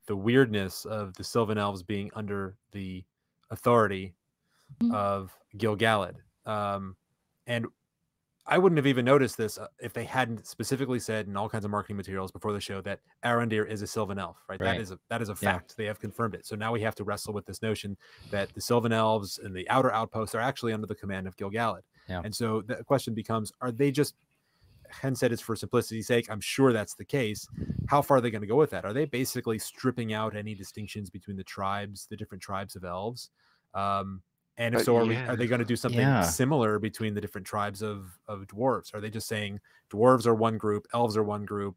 the weirdness of the Sylvan Elves being under the authority Mm. of Gilgalad. Um, and I wouldn't have even noticed this uh, if they hadn't specifically said in all kinds of marketing materials before the show that Arondir is a Sylvan Elf. Right? Right. That is a that is a Yeah. fact. They have confirmed it. So now we have to wrestle with this notion that the Sylvan Elves and the outer outposts are actually under the command of Gilgalad. Yeah. And so the question becomes: Are they just Hen said it's for simplicity's sake. I'm sure that's the case. How far are they going to go with that? Are they basically stripping out any distinctions between the tribes, the different tribes of elves? Um, and if Uh, so, are, we, are they going to do something Yeah. similar between the different tribes of of dwarves? Are they just saying dwarves are one group, elves are one group,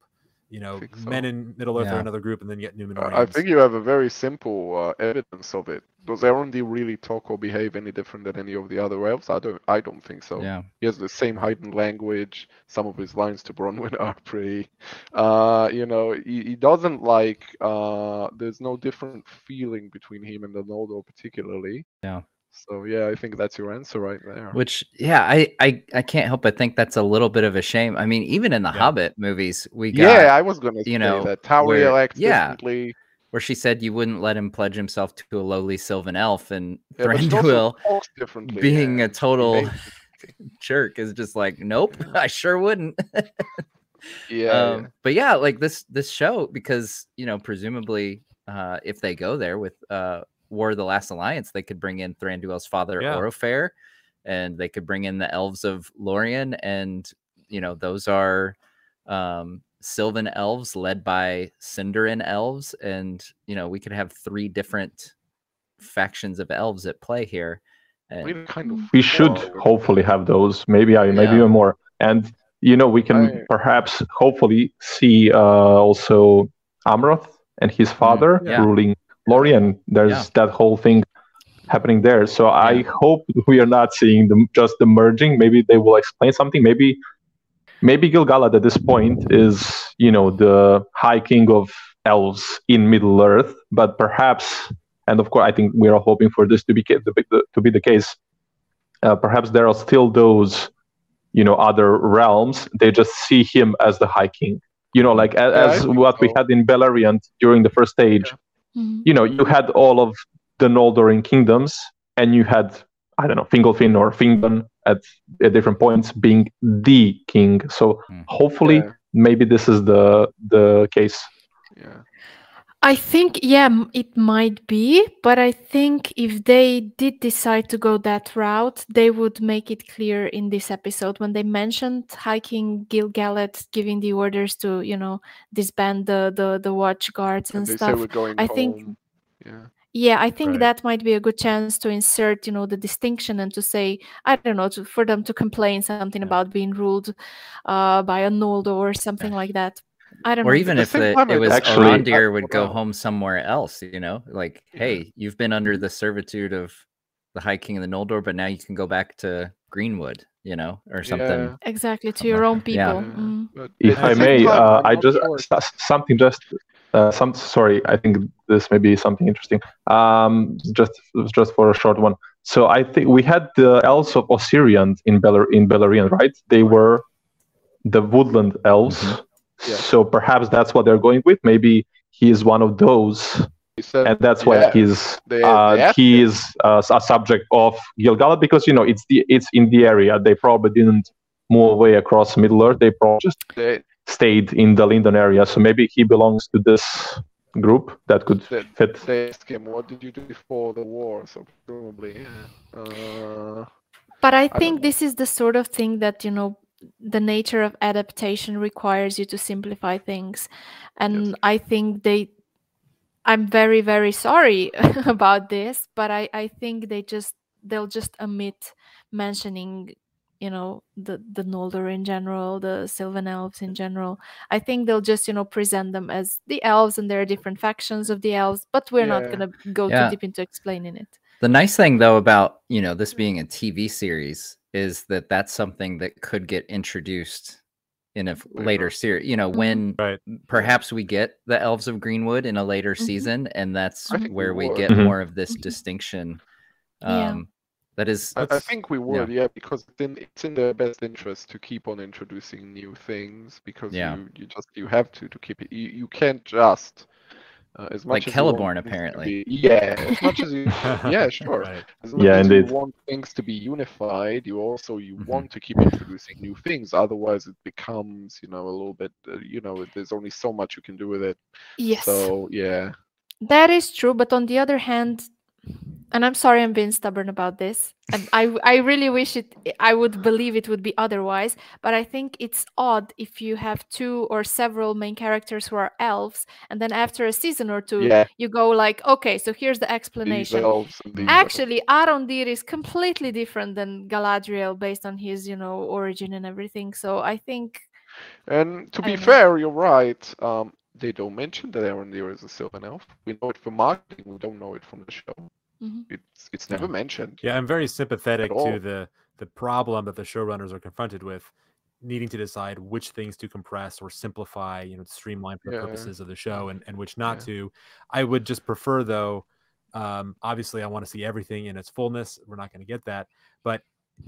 you know, so. men in Middle Earth Yeah. are another group, and then yet Uh, Numenorians? I think you have a very simple uh, evidence of it. Does Arondir really talk or behave any different than any of the other elves? I don't. I don't think so. Yeah. He has the same heightened language. Some of his lines to Bronwyn are pretty. Uh, you know, he, he doesn't like. Uh, there's no different feeling between him and the Noldor, particularly. Yeah. So yeah, I think that's your answer right there. Which yeah, I, I I can't help but think that's a little bit of a shame. I mean, even in the Yeah. Hobbit movies, we got yeah, I was gonna you say know, that where- acts yeah. where she said you wouldn't let him pledge himself to a lowly Sylvan elf, and Yeah, but he also Thranduil being a total jerk is just like, nope, I sure wouldn't. Yeah, um, but yeah, like this this show because you know presumably uh, if they go there with uh, War of the Last Alliance, they could bring in Thranduil's father Yeah. Oropher, and they could bring in the elves of Lorien, and you know those are um, Sylvan elves led by Sindarin elves, and you know we could have three different factions of elves at play here. And we kind of we should follow. hopefully have those maybe i maybe Yeah. even more and you know we can I- perhaps hopefully see uh, also Amroth and his father yeah. ruling Lorien. There's Yeah. that whole thing happening there. So I hope we are not seeing them just the merging. Maybe they will explain something. Maybe maybe Gilgalad at this point is you know the high king of elves in Middle Earth, but perhaps, and of course, I think we are hoping for this to be to be the, to be the case. Uh, perhaps there are still those, you know, other realms. They just see him as the high king. You know, like a- as what we had in Beleriand during the first stage. Mhm. You know, you had all of the Noldorin kingdoms, and you had I don't know Fingolfin or Fingon at, at different points being the king. So Hmm. hopefully, Yeah. maybe this is the the case. Yeah. I think, yeah, it might be, but I think if they did decide to go that route, they would make it clear in this episode when they mentioned hiking King Gilgalad giving the orders to, you know, disband the the, the watch guards And and they say stuff. we're going I home. think- Yeah. Yeah, I think Right. that might be a good chance to insert, you know, the distinction and to say, I don't know, to, for them to complain something Yeah. about being ruled uh, by a Noldo or something like that. I don't Or know. even the if the, time, it was think- Actually- Arondir would go home somewhere else, you know, like, Yeah. hey, you've been under the servitude of the High King of the Noldor, but now you can go back to Greenwood, you know, or something. Yeah. exactly to your own people. Yeah. Mm. If at I may, uh, I'm I not just sure- s- s- something just uh, some sorry. I think this may be something interesting. Um, just just for a short one. So I think we had the elves of Ossiriand in Belar in Beleriand, right? They were the woodland elves. Mhm. Yeah. So perhaps that's what they're going with. Maybe he is one of those, said, and that's why yeah, he's they- uh, they he is uh, a subject of Gilgalad because you know it's the it's in the area. They probably didn't move away across Middle Earth. They probably just they, stayed in the Lindon area. So maybe he belongs to this group that could they, fit. they asked him, "What did you do before the war?" So probably, yeah. Uh, But I don't think know. this is the sort of thing that, you know, the nature of adaptation requires you to simplify things. And I think they, I'm very, very sorry about this, but I, I think they just, they'll just omit mentioning, you know, the, the Noldor in general, the Sylvan elves in general. I think they'll just, you know, present them as the elves and there are different factions of the elves, but we're not going to go Yeah. too deep into explaining it. The nice thing though about, you know, this being a TV series is that that's something that could get introduced in a Later. later series, you know, Mhm. when Right. perhaps we get the elves of greenwood in a later Mhm. season and that's I think we where we would. get Mhm. more of this Mhm. distinction Yeah. um that is I, I think we would, yeah, because then it's in their best interest to keep on introducing new things because Yeah. you you just you have to to keep it. You you can't just uh, as Like much as Celeborn, apparently. be- yeah, as much as you yeah sure. Right. As much Yeah, as you want things to be unified, you also you Mhm. want to keep introducing new things. Otherwise, it becomes you know a little bit uh, you know there's only so much you can do with it. Yes. So yeah, That is true, but on the other hand, and I'm sorry I'm being stubborn about this. And I I really wish it I would believe it would be otherwise, but I think it's odd if you have two or several main characters who are elves and then after a season or two yeah. you go like, okay, so here's the explanation. elves and these Actually, Arondir is completely different than Galadriel based on his, you know, origin and everything. So I think And to I be know. fair, you're right. Um, they don't mention that Arondir is a Sylvan elf. We know it from marketing. We don't know it from the show. Mhm. It's it's never mentioned. Yeah, I'm very sympathetic all. to the the problem that the showrunners are confronted with, needing to decide which things to compress or simplify, you know, streamline for the Yeah. purposes of the show, and and which not Yeah. to. I would just prefer, though. Um, obviously, I want to see everything in its fullness. We're not going to get that, but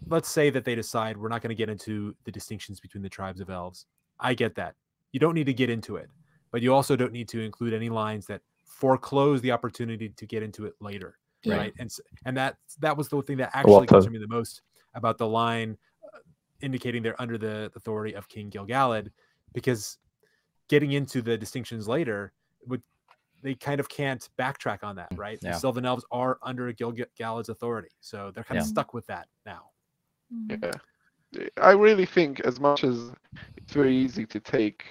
let's say that they decide we're not going to get into the distinctions between the tribes of elves. I get that. You don't need to get into it, but you also don't need to include any lines that foreclose the opportunity to get into it later Yeah. right and and that that was the thing that actually Well concerned me the most about the line uh, indicating they're under the authority of king gilgalad because getting into the distinctions later would they kind of can't backtrack on that right Yeah. the sylvan elves are under gilgalad's authority so they're kind Yeah. of stuck with that now Mhm. Yeah. I really think as much as it's very easy to take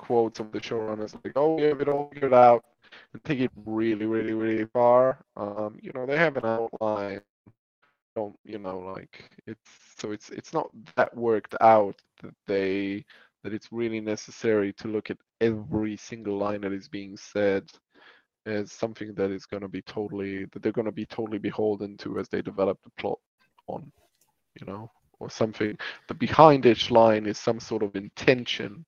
quotes of the showrunners like, "Oh, we have it all figured out," and take it really, really, really far. Um, you know, they have an outline. Don't you know? Like it's so it's it's not that worked out that they that it's really necessary to look at every single line that is being said as something that is going to be totally that they're going to be totally beholden to as they develop the plot on, you know, or something. The behind each line is some sort of intention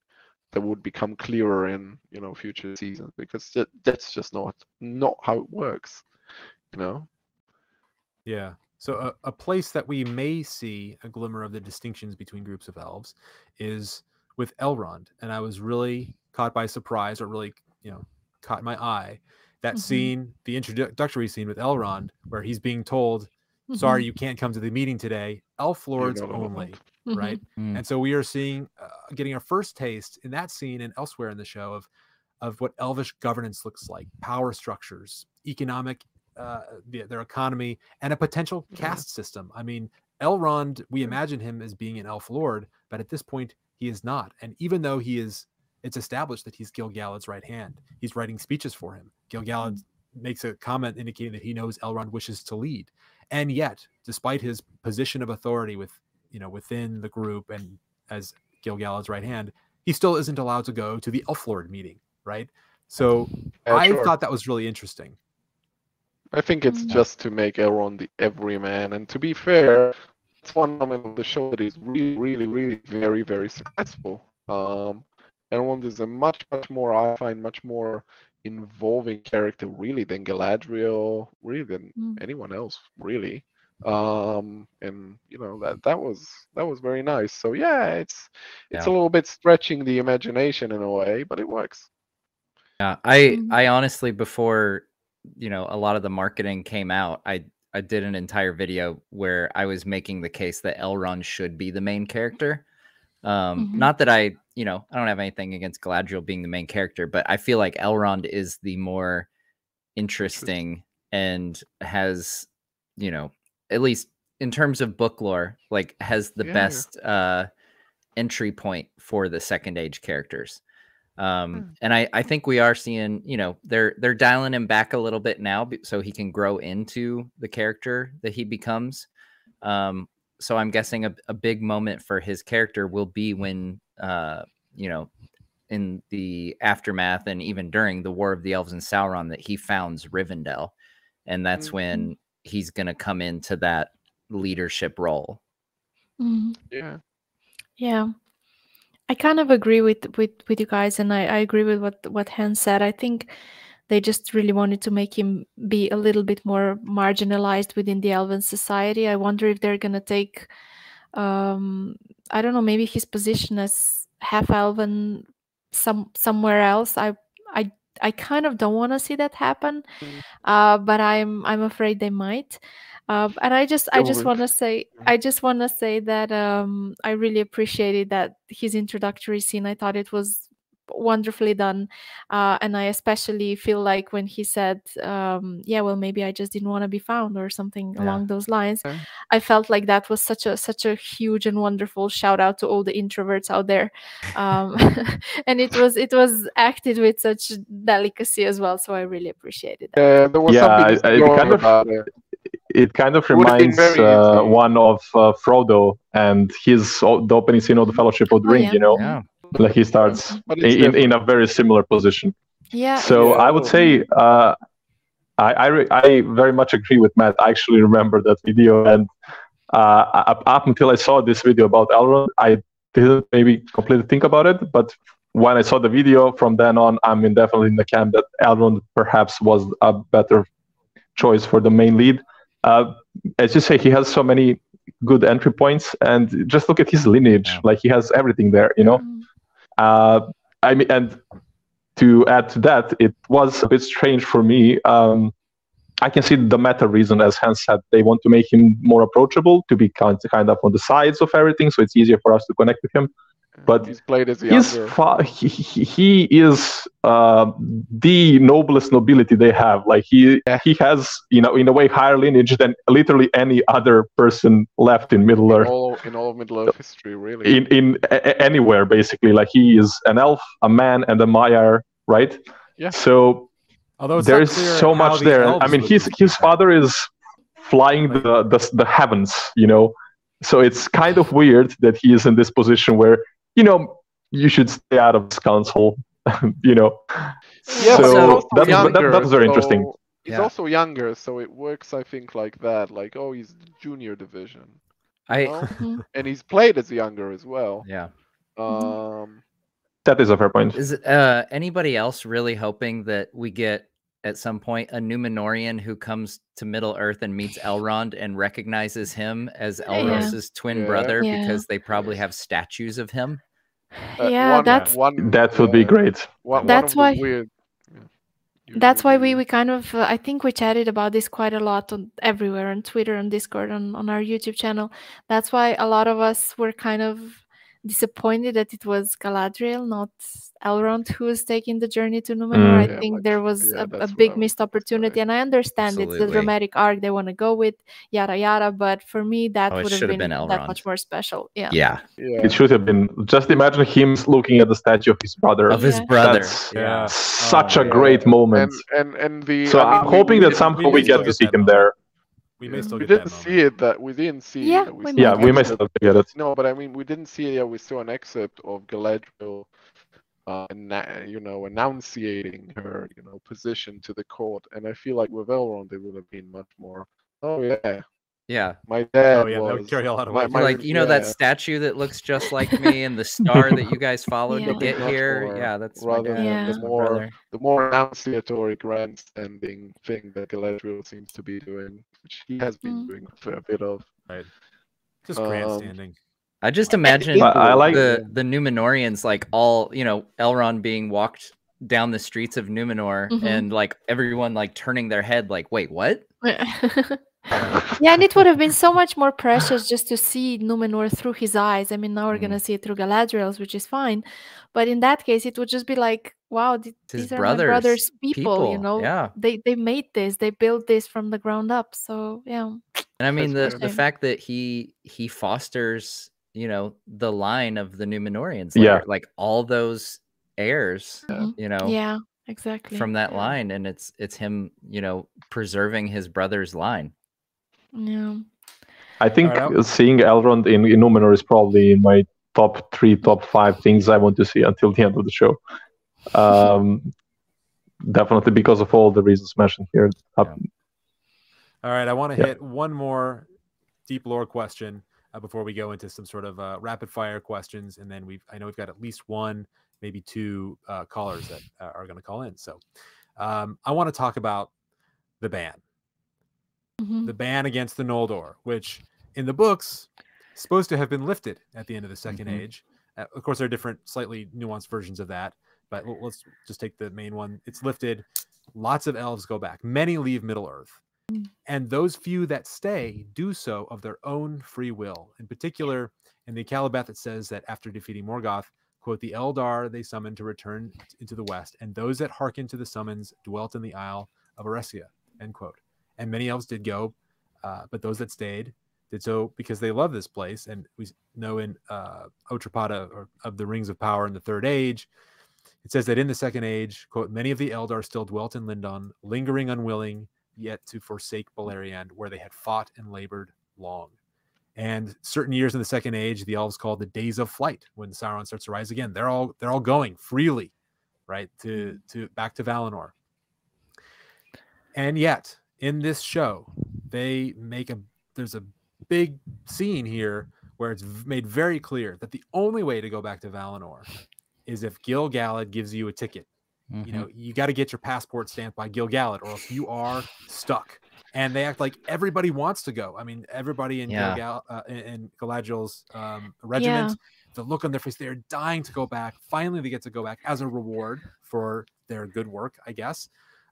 that would become clearer in you know future seasons because that, that's just not not how it works, you know. Yeah. So a, a place that we may see a glimmer of the distinctions between groups of elves is with Elrond, and I was really caught by surprise, or really, you know, caught my eye. That Mhm. scene, the introductory scene with Elrond, where he's being told, "Sorry, you can't come to the meeting today. Elf You're lords only." allowed. Mhm. Right. Mm. And so we are seeing, uh, getting our first taste in that scene and elsewhere in the show of, of what elvish governance looks like, power structures, economic, uh, the- their economy, and a potential Yeah. caste system. I mean, Elrond, we imagine him as being an elf lord, but at this point, he is not. And even though he is, it's established that he's Gil-galad's right hand. He's writing speeches for him. Gil-galad makes a comment indicating that he knows Elrond wishes to lead. And yet, despite his position of authority with, you know, within the group and as Gil-galad's right hand, he still isn't allowed to go to the elf lord meeting, right? So Yeah, I sure. thought that was really interesting. I think it's Mm. just to make Elrond the everyman. And to be fair, it's one element of the show that is really, really, really very, very successful. Um, Elrond is a much, much more, I find, much more involving character, really, than Galadriel, really, than Mm. anyone else, really. Um, and you know that that was that was very nice. So yeah, it's it's a little bit stretching the imagination in a way, but it works. Yeah, I Mhm. I honestly before you know a lot of the marketing came out, I I did an entire video where I was making the case that Elrond should be the main character. Um, Mhm. Not that I you know I don't have anything against Galadriel being the main character, but I feel like Elrond is the more interesting and has you know at least in terms of book lore like has the Yeah, yeah. best uh entry point for the second age characters um Hmm. and i i think we are seeing you know they're they're dialing him back a little bit now so he can grow into the character that he becomes um so i'm guessing a, a big moment for his character will be when uh you know in the aftermath and even during the war of the elves and sauron that he founds rivendell and that's Mhm. when he's going to come into that leadership role Mhm. Yeah. Yeah. I kind of agree with with with you guys and I, I agree with what what Hans said. I think they just really wanted to make him be a little bit more marginalized within the elven society. I wonder if they're gonna take um I don't know, maybe his position as half elven some somewhere else. I I I kind of don't want to see that happen. Mm. Uh but I'm I'm afraid they might. Uh, and I just I just want to say I just want to say that um, I really appreciated that his introductory scene. I thought it was wonderfully done, uh, and I especially feel like when he said, um, "Yeah, well, maybe I just didn't want to be found" or something Yeah. along those lines. Yeah. I felt like that was such a such a huge and wonderful shout out to all the introverts out there, um, and it was it was acted with such delicacy as well. So I really appreciated that. Yeah, there was Yeah, something I- I kind of- about it. it kind of It would've been reminds uh, one of uh, Frodo and his the opening scene of the Fellowship of the Oh, Ring. yeah. You know, yeah like he starts in, in a very similar position. Yeah. So Yeah. I would say uh, I I, re- I very much agree with Matt. I actually remember that video, and uh, up, up until I saw this video about Elrond, I didn't maybe completely think about it. But when I saw the video, from then on, I'm in definitely in the camp that Elrond perhaps was a better choice for the main lead. Uh, as you say, he has so many good entry points, and just look at his lineage. Like he has everything there, you know. Mm. Uh, I mean, and to add to that, it was a bit strange for me. Um, I can see the meta reason, as Hans said, they want to make him more approachable, to be kind kind of on the sides of everything, so it's easier for us to connect with him. But he's played as a His younger. fa- he, he he is uh, the noblest nobility they have. Like he Yeah. he has, you know, in a way, higher lineage than literally any other person left in Middle in Earth all in all of Middle Earth history, really. in in a- a- anywhere basically like he is an elf a man and a maiar right Yeah. so Although it's there not is clear so much there i mean his his father is flying the, the the heavens you know so it's kind of weird that he is in this position where you know you should stay out of his council you know. Yeah, but So he's also that was- that- younger, that was very interesting. He's Yeah. also younger, so it works, I think, like that. Like, oh, he's junior division, I know? Mhm. and he's played as younger as well. yeah. Um, That is a fair point. Is uh anybody else really hoping that we get at some point a Numenorian who comes to Middle Earth and meets Elrond and recognizes him as Elros's twin Yeah. brother Yeah. because they probably have statues of him? uh, Yeah, one, that's- one. That would be great. One, one That's of why- Weird, That's why we, we kind of uh, I think we chatted about this quite a lot on everywhere on Twitter, on Discord, on, on our YouTube channel. That's why a lot of us were kind of disappointed that it was Galadriel, not Elrond, who was taking the journey to Numenor. Mm. I Yeah, think but- there was yeah, a, a big missed opportunity, and I understand it's the dramatic arc they want to go with, yada yada. But for me, that Oh, would have been, been that much more special. Yeah. Yeah. Yeah. It should have been. Just imagine him looking at the statue of his brother. Of his Yeah. brother. That's Yeah. such Oh, a yeah. great moment. And and and the. so I I'm we- hoping we that somehow we we get to see him moment. there. We may still We get didn't moment. see it that we didn't see. Yeah, that we saw may Yeah, an we may still get it. No, but I mean, we didn't see it. Yeah, we saw an excerpt of Galadriel, uh, you know, enunciating her, you know, position to the court, and I feel like with Elrond, it would have been much more. Oh yeah, Yeah. my dad Oh, yeah, that would was. carry a lot of my- weight. my- like, you know, that statue that looks just like me and the star that you guys followed Yeah. to get here. more Yeah, that's my rather dad. Yeah. The more brother. the more enunciatory grandstanding thing that Galadriel seems to be doing, which he has been Mm. doing a bit of. Right. Just Um, grandstanding. I just imagine I- I like- the the Numenorians like all you know Elrond being walked down the streets of Numenor Mhm. and like everyone like turning their head like wait what yeah, and it would have been so much more precious just to see Numenor through his eyes. I mean, now we're Mm. gonna see it through Galadriel's, which is fine. But in that case, it would just be like, wow, th- these are brothers, my brother's people, people, You know, yeah. they they made this, they built this from the ground up. So yeah, and I mean the That's the fair. fact that he he fosters you know the line of the Numenorians Yeah. later, like all those heirs Mhm. you know yeah, exactly. from that Yeah. line and it's it's him you know preserving his brother's line Yeah. I think Alright, I'll- seeing Elrond in, in Numenor is probably in my top three, top five things I want to see until the end of the show. Um, definitely because of all the reasons mentioned here. Uh, All right, I want to Yeah. hit one more deep lore question uh, before we go into some sort of uh, rapid fire questions, and then we've I know we've got at least one, maybe two uh, callers that uh, are going to call in. So um, I want to talk about the ban, Mhm. the ban against the Noldor, which in the books is supposed to have been lifted at the end of the 2nd Mhm. Age. Uh, of course, there are different, slightly nuanced versions of that, but let's just take the main one. It's lifted. Lots of elves go back. Many leave Middle Earth and those few that stay do so of their own free will. In particular, in the Akallabeth, it says that after defeating Morgoth, quote, the Eldar they summoned to return into the west, and those that hearkened to the summons dwelt in the Isle of Eressëa, end quote. And many elves did go, uh, but those that stayed did so because they love this place. And we know in uh, Otrapada or of the Rings of Power in the Third Age, it says that in the Second Age, quote, many of the Eldar still dwelt in Lindon, lingering unwilling yet to forsake Beleriand, where they had fought and labored long. And certain years in the Second Age, the elves called the days of flight, when Sauron starts to rise again. They're all they're all going freely, right to to back to Valinor. And yet, in this show, they make a there's a big scene here where it's made very clear that the only way to go back to Valinor is if Gil Galad gives you a ticket. You Mhm. know you got to get your passport stamped by Gil Galad or else you are stuck. And they act like everybody wants to go. I mean everybody in Yeah. Gil Gal- uh, in, in galadriel's um, regiment the look on their face they're dying to go back. Finally they get to go back as a reward for their good work i guess.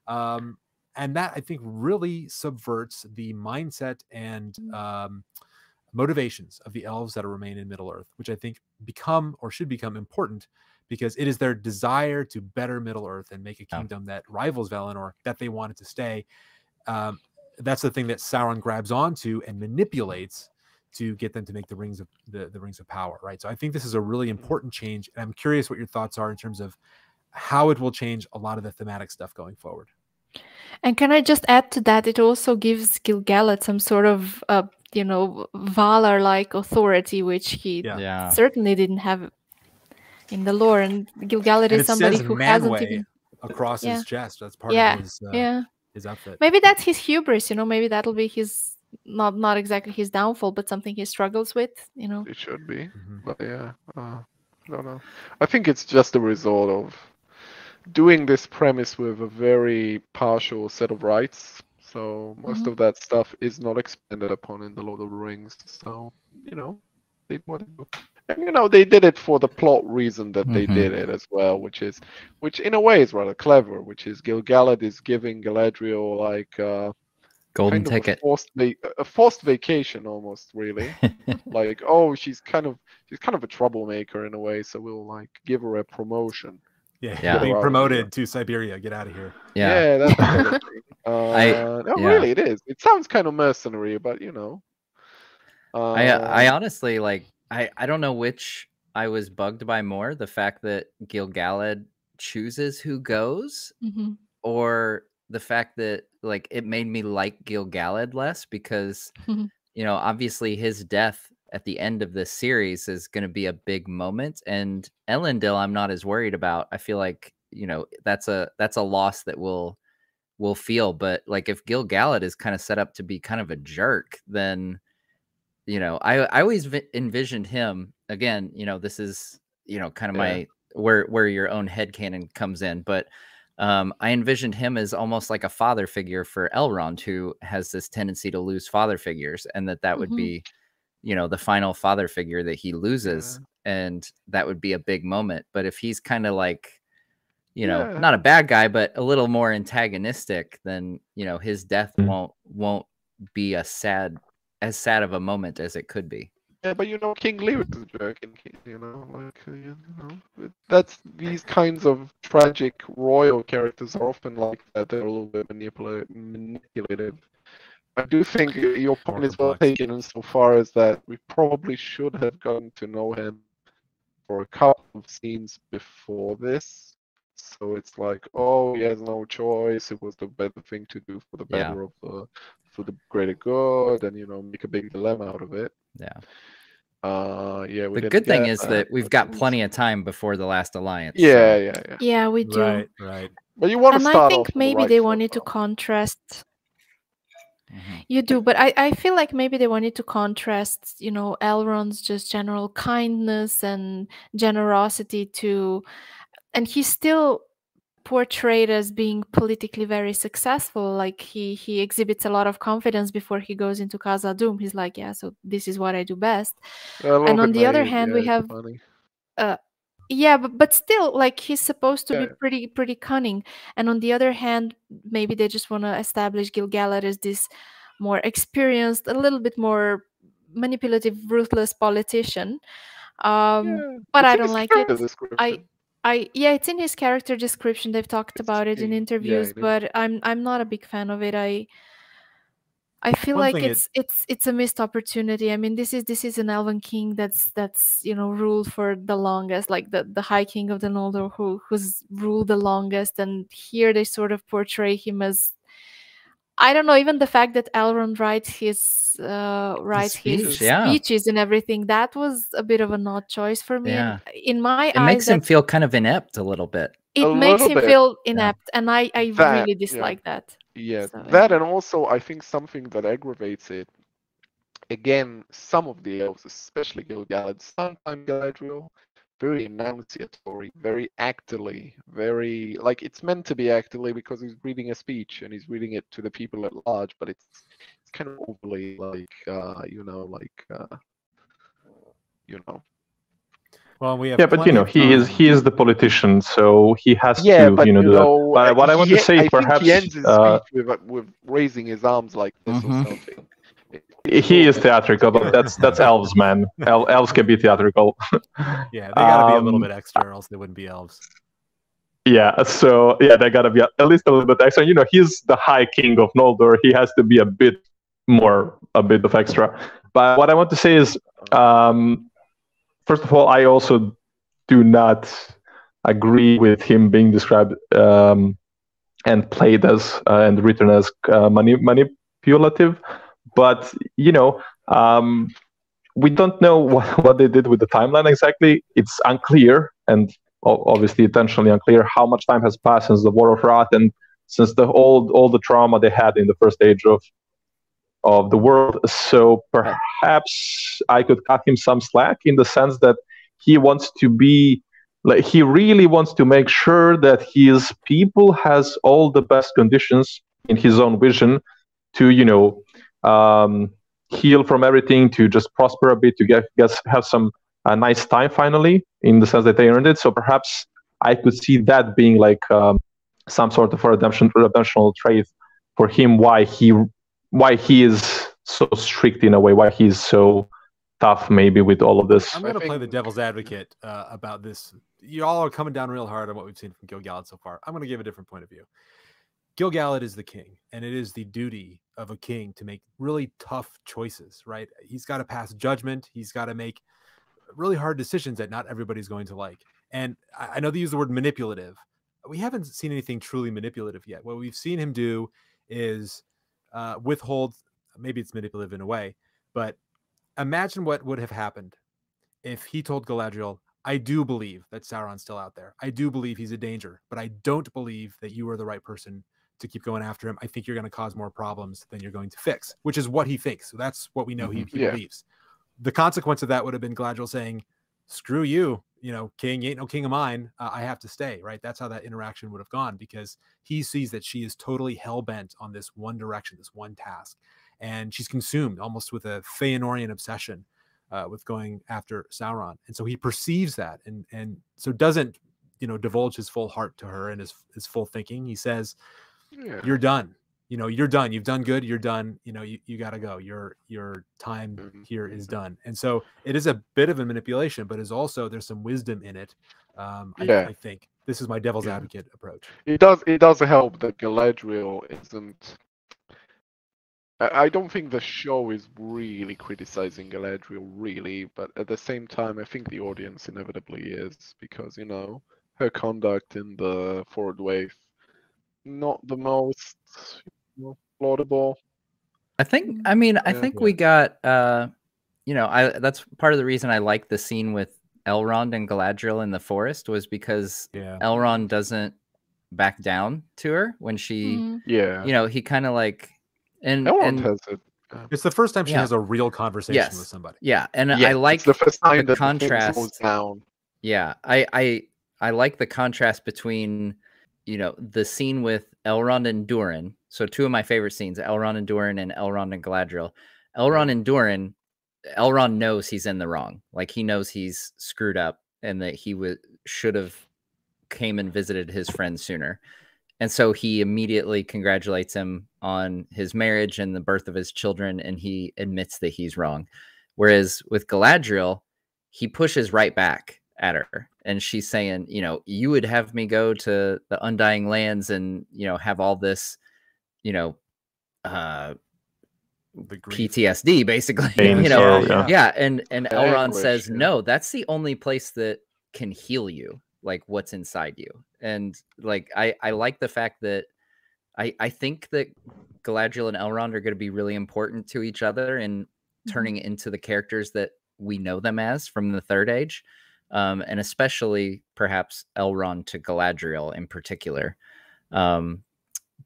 Um, and that i think really subverts the mindset and um, motivations of the elves that remain in middle earth which i think become or should become important because it is their desire to better Middle Earth and make a Yeah. kingdom that rivals Valinor that they wanted to stay. Um, that's the thing that Sauron grabs onto and manipulates to get them to make the rings of the, the rings of power, right? So I think this is a really important change, and I'm curious what your thoughts are in terms of how it will change a lot of the thematic stuff going forward. And can I just add to that? It also gives Gil-galad some sort of, uh, you know, Valar-like authority, which he Yeah. yeah certainly didn't have in the lore, and Gil-galad And is somebody says who hasn't Manwë even. across Yeah. his chest. That's part Yeah, of his uh, Yeah, his outfit. maybe that's his hubris. You know, maybe that'll be his not not exactly his downfall, but something he struggles with. You know. It should be. Mhm. But yeah, uh, I don't know. I think it's just a result of doing this premise with a very partial set of rights. So most Mhm. of that stuff is not expanded upon in the Lord of the Rings. So you know, they did what they do. And you know, they did it for the plot reason that they Mhm. did it as well, which is, which in a way is rather clever. Which is Gil-galad is giving Galadriel like uh, Golden kind of ticket. a forced, va- a forced vacation almost, really like oh she's kind of she's kind of a troublemaker in a way so we'll like give her a promotion Yeah, Yeah. you're being promoted to Siberia. Get out of here. yeah. that's kind of uh, I- no yeah. really it is it sounds kind of mercenary but you know uh, I I honestly like I I don't know which I was bugged by more the fact that Gil-galad chooses who goes hmm or the fact that like it made me like Gil-galad less because Mhm. you know obviously his death at the end of this series is going to be a big moment and Elendil I'm not as worried about I feel like you know that's a that's a loss that will will feel but like if Gil-galad is kind of set up to be kind of a jerk then you know I I always vi- envisioned him again you know this is you know kind of Yeah. my where where your own head canon comes in but um, I envisioned him as almost like a father figure for Elrond, who has this tendency to lose father figures, and that that would Mhm. be, you know, the final father figure that he loses, and that would be a big moment. But if he's kind of like, you know, Yeah. not a bad guy, but a little more antagonistic, then you know his death Mm. won't won't be a sad as sad of a moment as it could be. yeah but you know king lear is a jerk and you know like uh, you know that's these kinds of tragic royal characters are often like that they're a little bit manipula- manipulative I do think your point is well complex. taken insofar as that we probably should have gotten to know him for a couple of scenes before this. So it's like, oh, he has no choice. It was the better thing to do for the Yeah. better of the for the greater good, and you know, make a big dilemma out of it. Yeah. Uh, yeah. We The good thing get is that we've got plenty of time before the last alliance. so- Yeah, yeah, yeah. Yeah, we do. Right, right. But you want to And start I off think on the maybe right they foot, wanted to contrast Mhm. You do, but I, I feel like maybe they wanted to contrast, you know, Elrond's just general kindness and generosity to, and he's still portrayed as being politically very successful. Like he he exhibits a lot of confidence before he goes into Khazad-dûm. He's like, yeah, so this is what I do best. And on the other hand, yeah, we have funny. Yeah but, but still like he's supposed to Yeah. be pretty pretty cunning and on the other hand maybe they just want to establish gil-galad as this more experienced a little bit more manipulative ruthless politician um Yeah, but it's i don't like it. i i yeah it's in his character description. They've talked about it in in- yeah, interviews it but i'm i'm not a big fan of it. I I feel One like thing it- it's it's it's a missed opportunity. I mean, this is this is an Elven king that's that's you know ruled for the longest, like the the High King of the Noldor who who's ruled the longest, and here they sort of portray him as I don't know. Even the fact that Elrond writes his uh, writes his yeah. speeches and everything that was a bit of an odd choice for me. Yeah. in my It eyes, makes him feel kind of inept a little bit. it A makes him bit, feel inept, and I I That, really yeah. dislike that. Yeah, So, that and also I think something that aggravates it. Again, some of the elves, especially Gil-galad, sometimes Galadriel, very enunciatory, very actily, very like it's meant to be actily because he's reading a speech and he's reading it to the people at large, but it's it's kind of overly like uh, you know, like uh, you know. Well, we have. Yeah, but you know, of he is he is the politician, so he has Yeah, to but you know you do that. know, But uh, what I want he- to say, I think perhaps, he ends his uh, speech with uh, with raising his arms like this Mhm. or something. he is theatrical, but that's that's elves, man. El- elves can be theatrical. Yeah, they gotta be a little Um, bit extra, or else they wouldn't be elves. Yeah, so yeah, they gotta be at least a little bit extra. You know, he's the High King of Noldor. He has to be a bit more, a bit of extra. But what I want to say is, um, first of all, I also do not agree with him being described um, and played as uh, and written as uh, mani- manipulative. But you know, um, we don't know what, what they did with the timeline exactly. It's unclear and obviously intentionally unclear how much time has passed since the War of Wrath and since the all all the trauma they had in the first age of of the world. So perhaps I could cut him some slack in the sense that he wants to be like he really wants to make sure that his people has all the best conditions in his own vision to you know um, heal from everything to just prosper a bit to get, get have some a nice time finally in the sense that they earned it so perhaps i could see that being like um, some sort of a redemption redemptional trait for him why he why he is so strict in a way why he's so tough maybe with all of this I'm going to play the devil's advocate uh, about this. You all are coming down real hard on what we've seen from Gil-galad so far. I'm going to give a different point of view. Gil-galad is the king, and it is the duty of a king to make really tough choices. Right? He's got to pass judgment. He's got to make really hard decisions that not everybody's going to like. And I, I know they use the word manipulative. We haven't seen anything truly manipulative yet. What we've seen him do is uh, withhold. Maybe it's manipulative in a way, but imagine what would have happened if he told Galadriel, I do believe that Sauron's still out there. I do believe he's a danger, but I don't believe that you are the right person to keep going after him. I think you're going to cause more problems than you're going to fix, which is what he thinks. So that's what we know he, he Yeah. believes. The consequence of that would have been Galadriel saying, screw you, you know, king, you ain't no king of mine. Uh, I have to stay, right? That's how that interaction would have gone because he sees that she is totally hell bent on this one direction, this one task. And she's consumed almost with a Feanorian obsession uh, with going after Sauron, and so he perceives that, and and so doesn't you know divulge his full heart to her and his his full thinking. He says, Yeah. "You're done. You know, you're done. You've done good. You're done. You know, you, you got to go. Your your time Mhm. here is done." And so it is a bit of a manipulation, but is also there's some wisdom in it. Um, I, Yeah. I think this is my devil's Yeah. advocate approach. It does. It does help that Galadriel isn't. I I don't think the show is really criticizing Galadriel, really, but at the same time, I think the audience inevitably is because you know her conduct in the Forodwaith, not the most laudable. I think I mean I Yeah. think Yeah. we got uh you know, I that's part of the reason I like the scene with Elrond and Galadriel in the forest was because Yeah. Elrond doesn't back down to her when she Mhm. Yeah. you know, he kind of like and, Elrond and has it. uh, It's the first time she Yeah. has a real conversation Yes. with somebody. yeah, and yeah, I like the first time the that the thing contrast. down. Yeah, I I I like the contrast between you know the scene with Elrond and Durin. So two of my favorite scenes: Elrond and Durin, and Elrond and Galadriel. Elrond and Durin, Elrond knows he's in the wrong. Like he knows he's screwed up, and that he should have came and visited his friend sooner. And so he immediately congratulates him on his marriage and the birth of his children, and he admits that he's wrong. Whereas with Galadriel, he pushes right back at her and she's saying you know you would have me go to the undying lands and you know have all this you know uh The ptsd basically Pain, you know sorrow, yeah. yeah. and and The elrond anguish, says yeah. no that's the only place that can heal you like what's inside you and like i i like the fact that i i think that galadriel and elrond are going to be really important to each other in turning into the characters that we know them as from the third age um, and especially perhaps elrond to galadriel in particular um,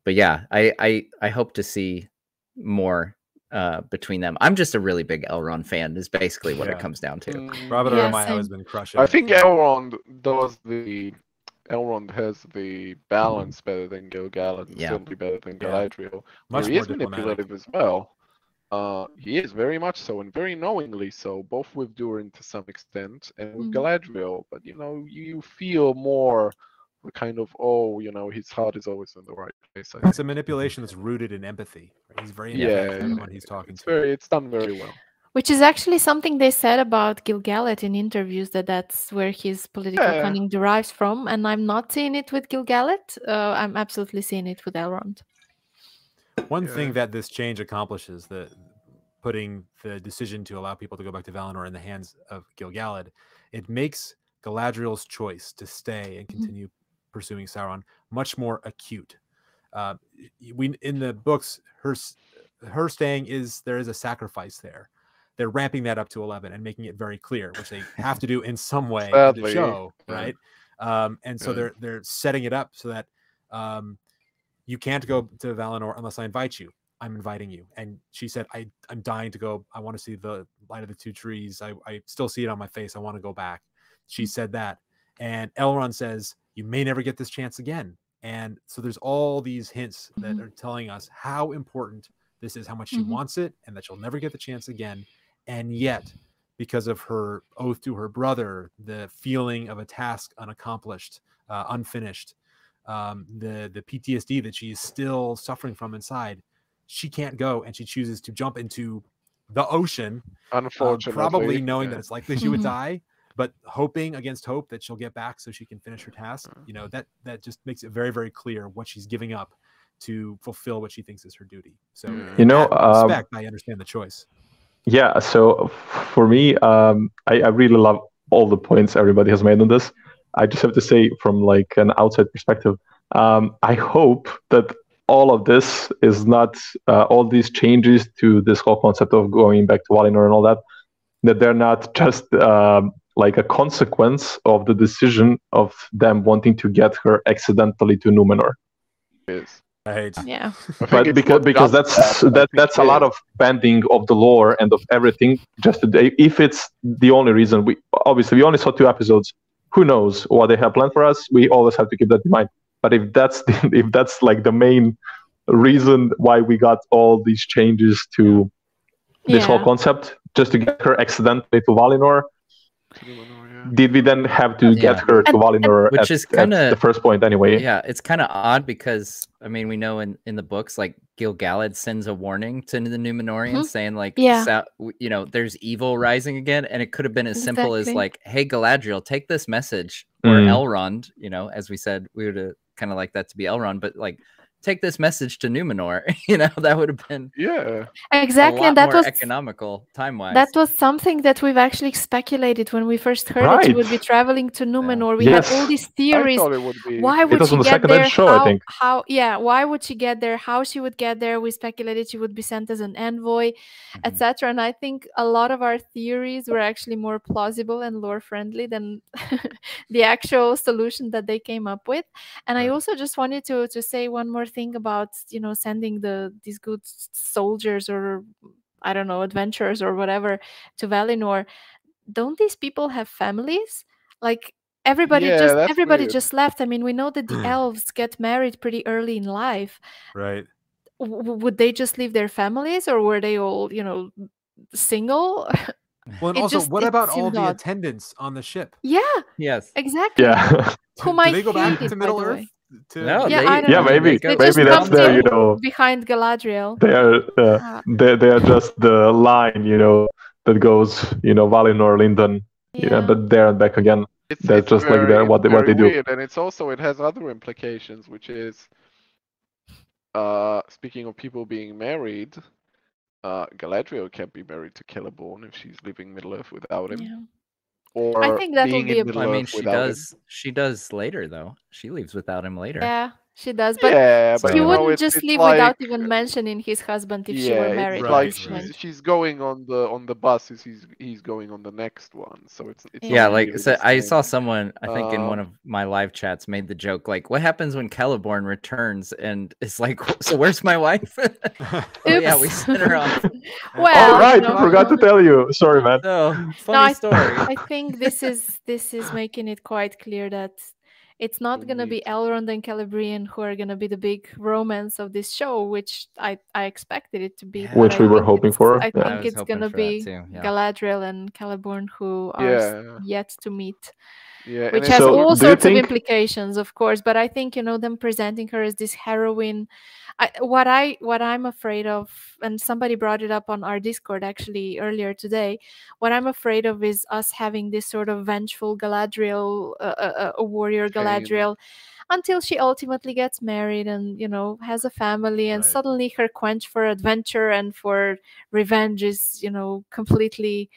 but yeah I, I i hope to see more uh, between them i'm just a really big elrond fan is basically what Yeah. it comes down to Mm, Robert Yeah, Aramayo has been crushing. I think Elrond does the Elrond has the balance better than Gil-galad and Yeah. certainly better than Yeah. Galadriel. much he more is diplomatic. manipulative as well. Uh, he is very much so, and very knowingly so, both with Durin to some extent and with Mhm. Galadriel. But you know, you, you feel more the kind of oh, you know, his heart is always in the right place. I It's a manipulation that's rooted in empathy. right? He's very Yeah, empathetic yeah. everyone he's talking It's to. very, it's done very well. Which is actually something they said about Gil-galad in interviews that that's where his political Yeah. cunning derives from, and I'm not seeing it with Gil-galad. Uh, I'm absolutely seeing it with Elrond. One Yeah. thing that this change accomplishes, the putting the decision to allow people to go back to Valinor in the hands of Gil-galad, it makes Galadriel's choice to stay and Mhm. continue pursuing Sauron much more acute. Uh, we in the books, her her staying is there is a sacrifice there. they're ramping that up to 11 and making it very clear, which they have to do in some way Sadly, show, yeah. right? Um, and so Yeah. they're they're setting it up so that um, you can't go to Valinor unless I invite you. I'm inviting you. And she said, I, I'm dying to go. I want to see the light of the two trees. I, I still see it on my face. I want to go back. She said that. And Elrond says, You may never get this chance again. And so there's all these hints that Mhm. are telling us how important this is, how much she Mhm. wants it, and that she'll never get the chance again. And yet, because of her oath to her brother, the feeling of a task unaccomplished, uh, unfinished, um, the the PTSD that she is still suffering from inside, she can't go, and she chooses to jump into the ocean, uh, Unfortunately, probably knowing yeah. that it's likely she would die, but hoping against hope that she'll get back so she can finish her task. You know that that just makes it very very clear what she's giving up to fulfill what she thinks is her duty. So, You know, that um, respect, I understand the choice. Yeah, so for me, um, I, I really love all the points everybody has made on this. I just have to say, from like an outside perspective, um, I hope that all of this is not uh, all these changes to this whole concept of going back to Valinor and all that, that they're not just um, like a consequence of the decision of them wanting to get her accidentally to Numenor. Is. Right. Yeah. But because because that's that, I that that's a lot of bending of the lore and of everything just today if it's the only reason we obviously we only saw two episodes who knows what they have planned for us we always have to keep that in mind but if that's the, if that's like the main reason why we got all these changes to this whole concept just to get her accidentally to Valinor yeah. Did we then have to Yeah. get her to And- Valinor Which at, is kinda- the first point anyway Yeah, it's kind of odd because I mean we know in in the books like Gil-galad sends a warning to the Numenorians saying like Yeah. You know there's evil rising again and it could have been as simple as like hey Galadriel take this message or Mm. Elrond you know as we said we would have kind of like that to be Elrond but like take this message to Numenor you know that would have been Yeah. Exactly. a lot And that more was economical time wise that was something that we've actually speculated when we first heard that she would be traveling to Numenor. We had all these theories. thought it would be. Why would was she on the get there? show, I how, think. how? Yeah. Why would she get there? How she would get there? We speculated she would be sent as an envoy, Mhm. etc. And I think a lot of our theories were actually more plausible and lore friendly than the actual solution that they came up with. And I also just wanted to to say one more thing about you know sending the these good soldiers or I don't know adventurers or whatever to Valinor. Don't these people have families? Like everybody Yeah, just everybody weird. just left. I mean, we know that the mm. elves get married pretty early in life. Right. W- w- would they just leave their families or were they all you know single Well, and It also, just- what about all seemed the odd. attendants on the ship? yeah yes exactly yeah whom Do I they go back to by Middle the Earth? Way. To No, Yeah, they- I don't yeah know. maybe They They go- just maybe that's come there you know behind Galadriel they are uh, Ah, they they are just the line you know that goes you know Valinor Lindon yeah, yeah. but there and back again It's, That's it's just like very, the- what they- what they do. Weird. And it's also it has other implications, which is, uh, speaking of people being married, uh, Galadriel can't be married to Celeborn if she's leaving Middle Earth without him, yeah. or think that will be a- in I mean she without him. does she does later though she leaves without him later Yeah, she does. But yeah, but So- he you know, wouldn't it's, just it's leave like, without even mentioning his husband if she yeah, were it's married. Right, like to right. she's she's going on the on the bus as he's he's going on the next one, so it's it's yeah. Like so i saw someone i think in one Um, of my live chats made the joke like what happens when Celeborn returns? And it's like so where's my wife? Oh yeah we sent her off. Well, oh right you know, I forgot to tell you. Sorry man. So No, funny I, story. I think this is this is making it quite clear that it's not gonna be Elrond and Celebrian who are gonna be the big romance of this show, which I I expected it to be. Yeah. Which I we were hoping for, I yeah. Think was it's gonna be yeah. Galadriel and Celeborn who are Yeah. yet to meet. Yeah, which has So, all sorts think- of implications of course but i think you know them presenting her as this heroine I, what i what i'm afraid of and somebody brought it up on our discord actually earlier today what i'm afraid of is us having this sort of vengeful galadriel uh, uh, a warrior galadriel until she ultimately gets married and you know has a family and Right. suddenly her quench for adventure and for revenge is you know completely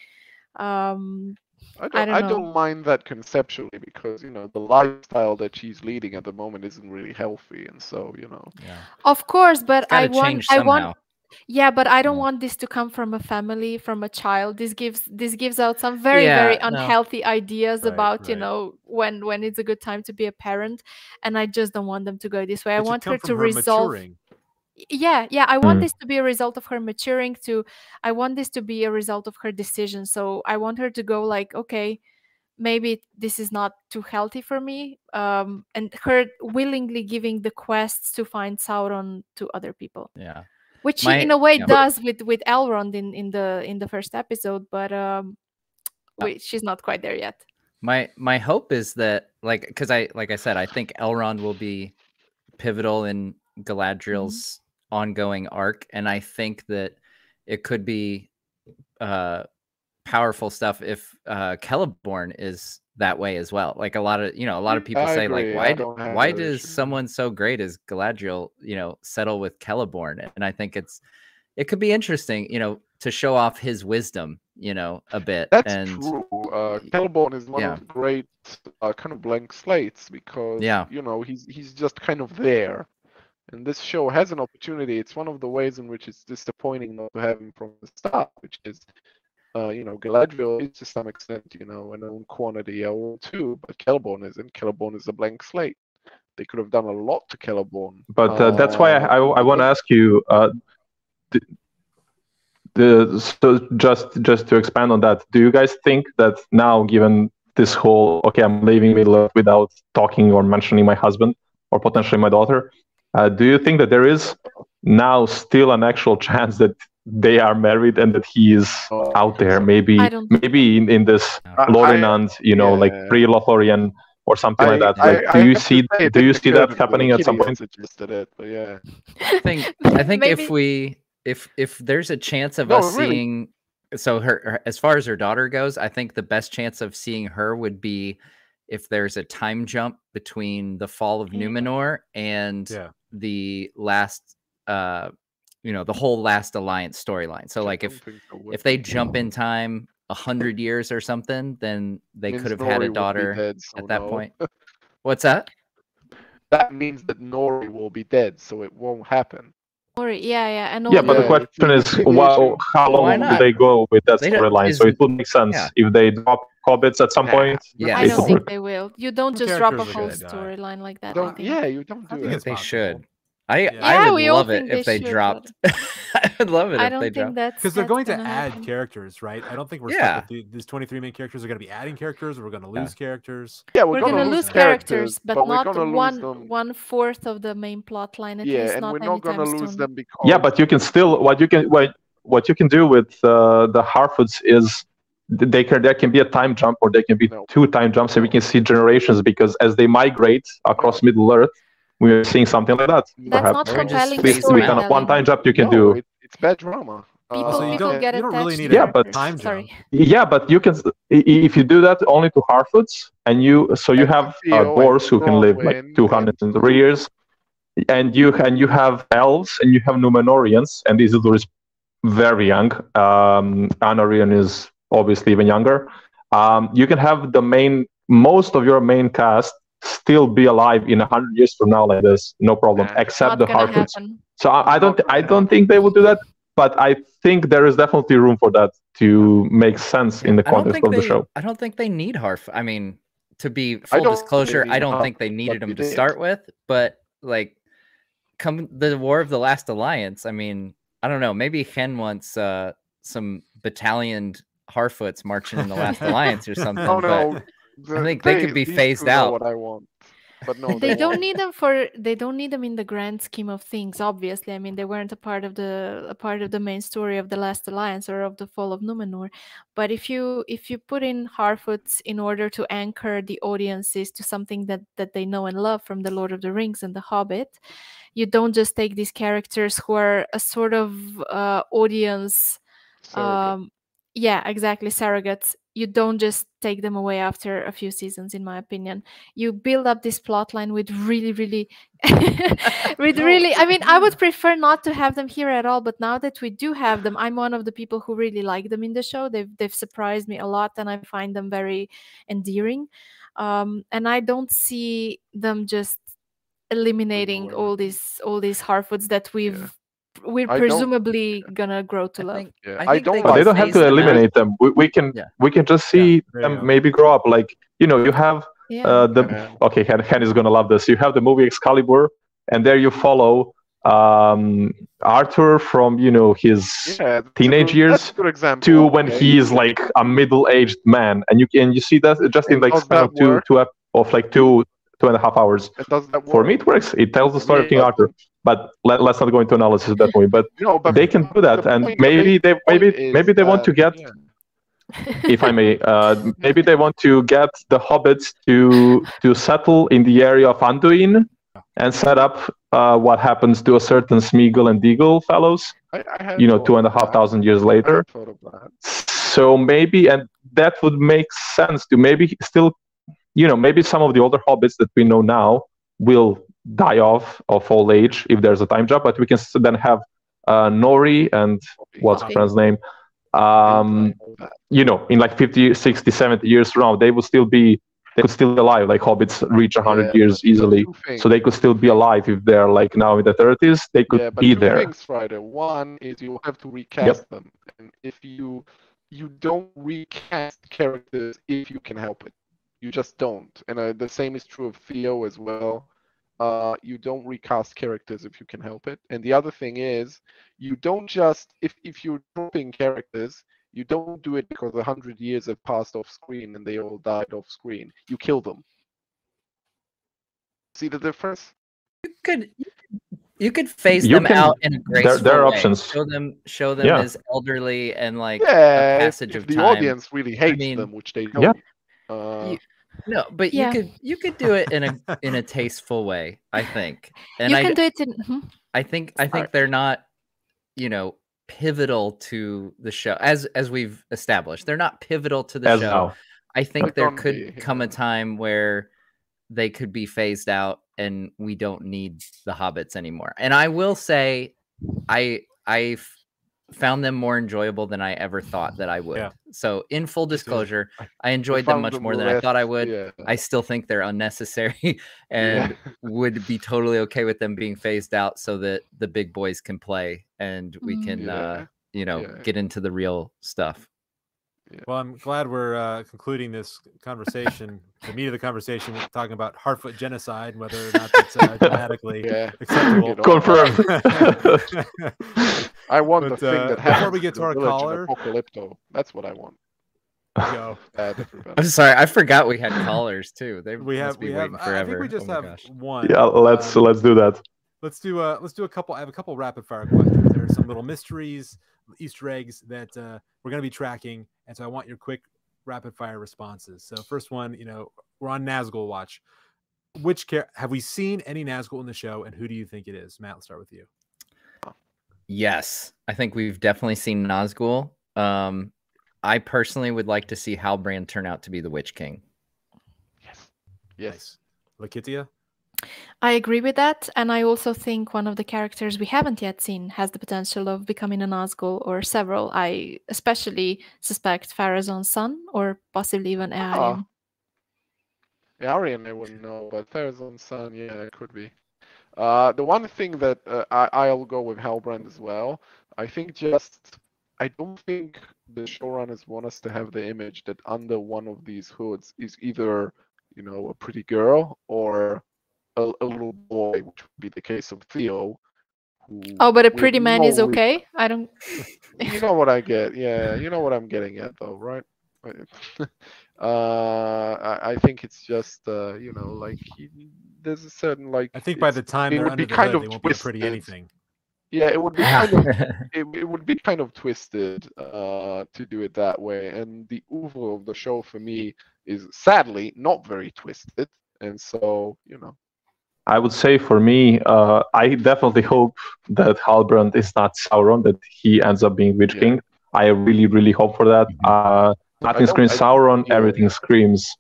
um I don't, I I don't don't, mind that conceptually because you know the lifestyle that she's leading at the moment isn't really healthy, and so you know. yeah of course but i want i want Yeah, but I don't Yeah. want this to come from a family, from a child. This gives this gives out some very very Yeah, no. unhealthy ideas Right, about you know when when it's a good time to be a parent, and I just don't want them to go this way. I want her from to resolve. maturing. Yeah, yeah. I want Mm. this to be a result of her maturing. To I want this to be a result of her decision. So I want her to go like, okay, maybe this is not too healthy for me um and her willingly giving the quests to find sauron to other people Yeah. which My- she in a way yeah. does with with elrond in in the in the first episode but um Yeah. wait, she's not quite there yet My my hope is that like because I like I said I think Elrond will be pivotal in Galadriel's ongoing arc, and I think that it could be uh powerful stuff if uh Celeborn is that way as well. Like a lot of you know a lot of people I say agree, like why d- don't have why does someone so great as Galadriel you know settle with Celeborn? And I think it's it could be interesting you know to show off his wisdom you know a bit That's and true. Uh, Celeborn is one yeah. of the great uh, kind of blank slates because Yeah. you know he's he's just kind of there, and this show has an opportunity. It's one of the ways in which it's disappointing not to have him from the start, which is, uh, you know, Galadriel is to some extent, you know, a known quantity Elrond too, but Celeborn isn't. Celeborn is a blank slate. They could have done a lot to Celeborn. But uh, that's why I, I, I want to ask you uh, the, the so just just to expand on that. Do you guys think that now, given this whole okay, I'm leaving Middle Earth without talking or mentioning my husband or potentially my daughter, uh, do you think that there is now still an actual chance that they are married and that he is Oh, out there, maybe maybe in, in this Yeah. I- Lorinand, you know, like pre-Lothlorien or something like that? Like, I do you have see do you see that happening at some point? Suggested it, but yeah. I think I think Maybe- if we if if there's a chance of No, us really. seeing so her, her as far as her daughter goes, I think the best chance of seeing her would be if there's a time jump between the fall of Numenor and Yeah. The last uh you know the whole last alliance storyline. So like if think so, would if they jump in time a hundred years or something, then they could have had a daughter dead, so at that no. point. What's that? That means that Nori will be dead, so it won't happen. Or yeah yeah and Yeah, but the Yeah, also- question is, big wow, issue. how long do they go with that storyline? So it would make sense yeah. if they drop hobbits at some Nah. point. Yeah. i don't don't- think they will you don't just drop a whole storyline like that Don't, yeah, you don't I do think it. They possible. should. I Yeah. I would we all love it think they if they dropped. I would love it i if don't they think dropped. that's because they're going to add happen. characters, right? I don't think we're Yeah. stuck with the, these 23 main characters. Are going to be adding characters. We're going to Yeah. lose characters. Yeah, we're gonna, lose characters, but, we're not one them. one fourth of the main plot line. At yeah, least and not we're not gonna lose soon. them because Yeah, but you can still what you can what what you can do with uh, the Harfoots is th- they can there can be a time jump or there can be No. two time jumps, and we can see generations because as they migrate across Middle Earth, we are seeing something like that. That's perhaps. not compelling space with, with kind of one time jump you can no, do. It, it's bad drama. People, Also, you people don't- get you don't really need Yeah, but- time characters. Sorry. Yeah, but you can s- i- i- if you do that only to Harfoots, and you so you And have uh, dwarves who can live like Bronwyn two hundred and three years, and you and you have elves and you have Numenorians, and Isildur is very young. Um, Anarion is obviously even younger. Um, you can have the main most of your main cast still be alive in a hundred years from now, like this, no problem, Nah. except Not the gonna Harfoots. happen. So I, I don't I don't think they will do that, but I think there is definitely room for that to make sense in the context think of the show. I don't think they need Harf. I mean, to be full don't disclosure, I don't Harf, think they needed him to did. start with. But like, come the War of the Last Alliance. I mean, I don't know. Maybe Hen wants uh, some battalioned Harfoots marching in the Last Alliance or something. Oh but no, I think they could be phased out. What I want, but no, they don't need them for they don't need them in the grand scheme of things obviously i mean they weren't a part of the a part of the main story of the last alliance or of the fall of numenor but if you if you put in harfoots in order to anchor the audiences to something that that they know and love from the lord of the rings and the hobbit you don't just take these characters who are a sort of uh, audience Surrogate. um yeah exactly surrogates. You don't just take them away after a few seasons in my opinion. You build up this plot line with really really with No, really i mean i would prefer not to have them here at all but now that we do have them i'm one of the people who really like them in the show. They've they've surprised me a lot and i find them very endearing. Um and i don't see them just eliminating all these all these harfoots that we've we're I don't- presumably gonna grow to I love. think, Yeah, I I don't they they don't have to eliminate them. We, we can Yeah. we can just see there you them go. maybe grow up. Like you know, you have Yeah. uh, the Yeah. okay. Hen, Hen is gonna love this. You have the movie Excalibur, and there you follow um, Arthur from you know his Yeah, teenage years that's a good example. to when okay. he is like a middle-aged man, and you can you see that just in And like span of two two of like two two and a half hours. Does that For me, it works. It tells the story of King Arthur. But let, let's not go into analysis of that movie. But No, but they can do that, and maybe the they maybe is maybe they want to get yeah. if I may, uh, maybe they want to get the hobbits to to settle in the area of Anduin and set up uh, what happens to a certain Smeagol and Deagol fellows. I, I You know, thought two and a of half that. thousand years later. had thought of that. So maybe, and that would make sense to maybe still, you know, maybe some of the older hobbits that we know now will die off of old age if there's a time jump, but we can then have uh, Nori and what's her friend's name? Um, you know, in like 50, 60, 70 years from now, they will still be, they could still be alive. Like hobbits reach 100 Yeah, years easily. So they could still be alive if they're like now in the 30s. They could yeah, but be two there. things, Ryder. One is you have to recast them, and if you you don't recast characters if you can help it, you just don't. And uh, the same is true of Theo as well. Uh, you don't recast characters if you can help it. And the other thing is, you don't just if if you're dropping characters, you don't do it because a hundred years have passed off screen and they all died off screen. You kill them. See the difference? You could you could phase You them can- out in a graceful there are way. options. Show them show them Yeah. as elderly and like yeah, if- passage if of the time. audience really hates mean, them, which they Yeah. don't. Uh, You- no, but Yeah. you could you could do it in a in a tasteful way, I think. And you I can do it in. mhm. I think I think they're not, you know, pivotal to the show as as we've established. They're not pivotal to the As show. now. I think But there could be, come a time where they could be phased out and we don't need the hobbits anymore. And I will say I I f- found them more enjoyable than I ever thought that I would. Yeah. So in full disclosure, I I enjoyed them much them more than I thought I would. Yeah. I still think they're unnecessary and would be totally okay with them being phased out so that the big boys can play and we Mm. can Yeah. uh you know Yeah. get into the real stuff. Well, I'm glad we're uh, concluding this conversation, the meat of the conversation, with talking about Harfoot genocide, whether or not it's uh, dramatically Yeah. acceptable. Get on Confirmed. I want But, the thing uh, that before happens we get to to our the village caller- Apocalypto. That's what I want. Go. I'm sorry, I forgot we had callers too. They We must have be we have waiting I- forever. I think we just oh have gosh. one. yeah, let's Um, let's do that. let's do uh let's do a couple. I have a couple rapid fire questions. There are some little mysteries, Easter eggs that uh, we're going to be tracking, and so I want your quick rapid fire responses. So first one, you know, we're on Nazgul watch. Which care have we seen any Nazgul in the show, and who do you think it is? Matt, let's start with you. Yes, I think we've definitely seen Nazgul. Um, I personally would like to see Halbrand turn out to be the Witch King. Yes. Yes. Lakitia. I agree with that, and I also think one of the characters we haven't yet seen has the potential of becoming a Nazgul or several. I especially suspect Pharazon's son, or possibly even Eärien. Yeah, Arian, I wouldn't know, but Pharazon's son, yeah, it could be. Uh, the one thing that uh, I, I'll go with Halbrand as well. I think just I don't think the showrunners want us to have the image that under one of these hoods is either you know a pretty girl or a, a little boy, which would be the case of Theo. Who Oh, but a pretty man no is okay. I don't. you know what I get. Yeah, you know what I'm getting at, though, right? uh, I, I think it's just uh, you know, like there's a certain like. I think by the time it would under be the kind hood, of they won't be pretty anything. Yeah, it would be kind of it, it would be kind of twisted uh, to do it that way. And the oeuvre of the show for me is sadly not very twisted. And so, you know, I would say for me, uh, I definitely hope that Halbrand is not Sauron, that he ends up being Witch Yeah. King. I really, really hope for that. Uh, nothing screams Sauron, everything screams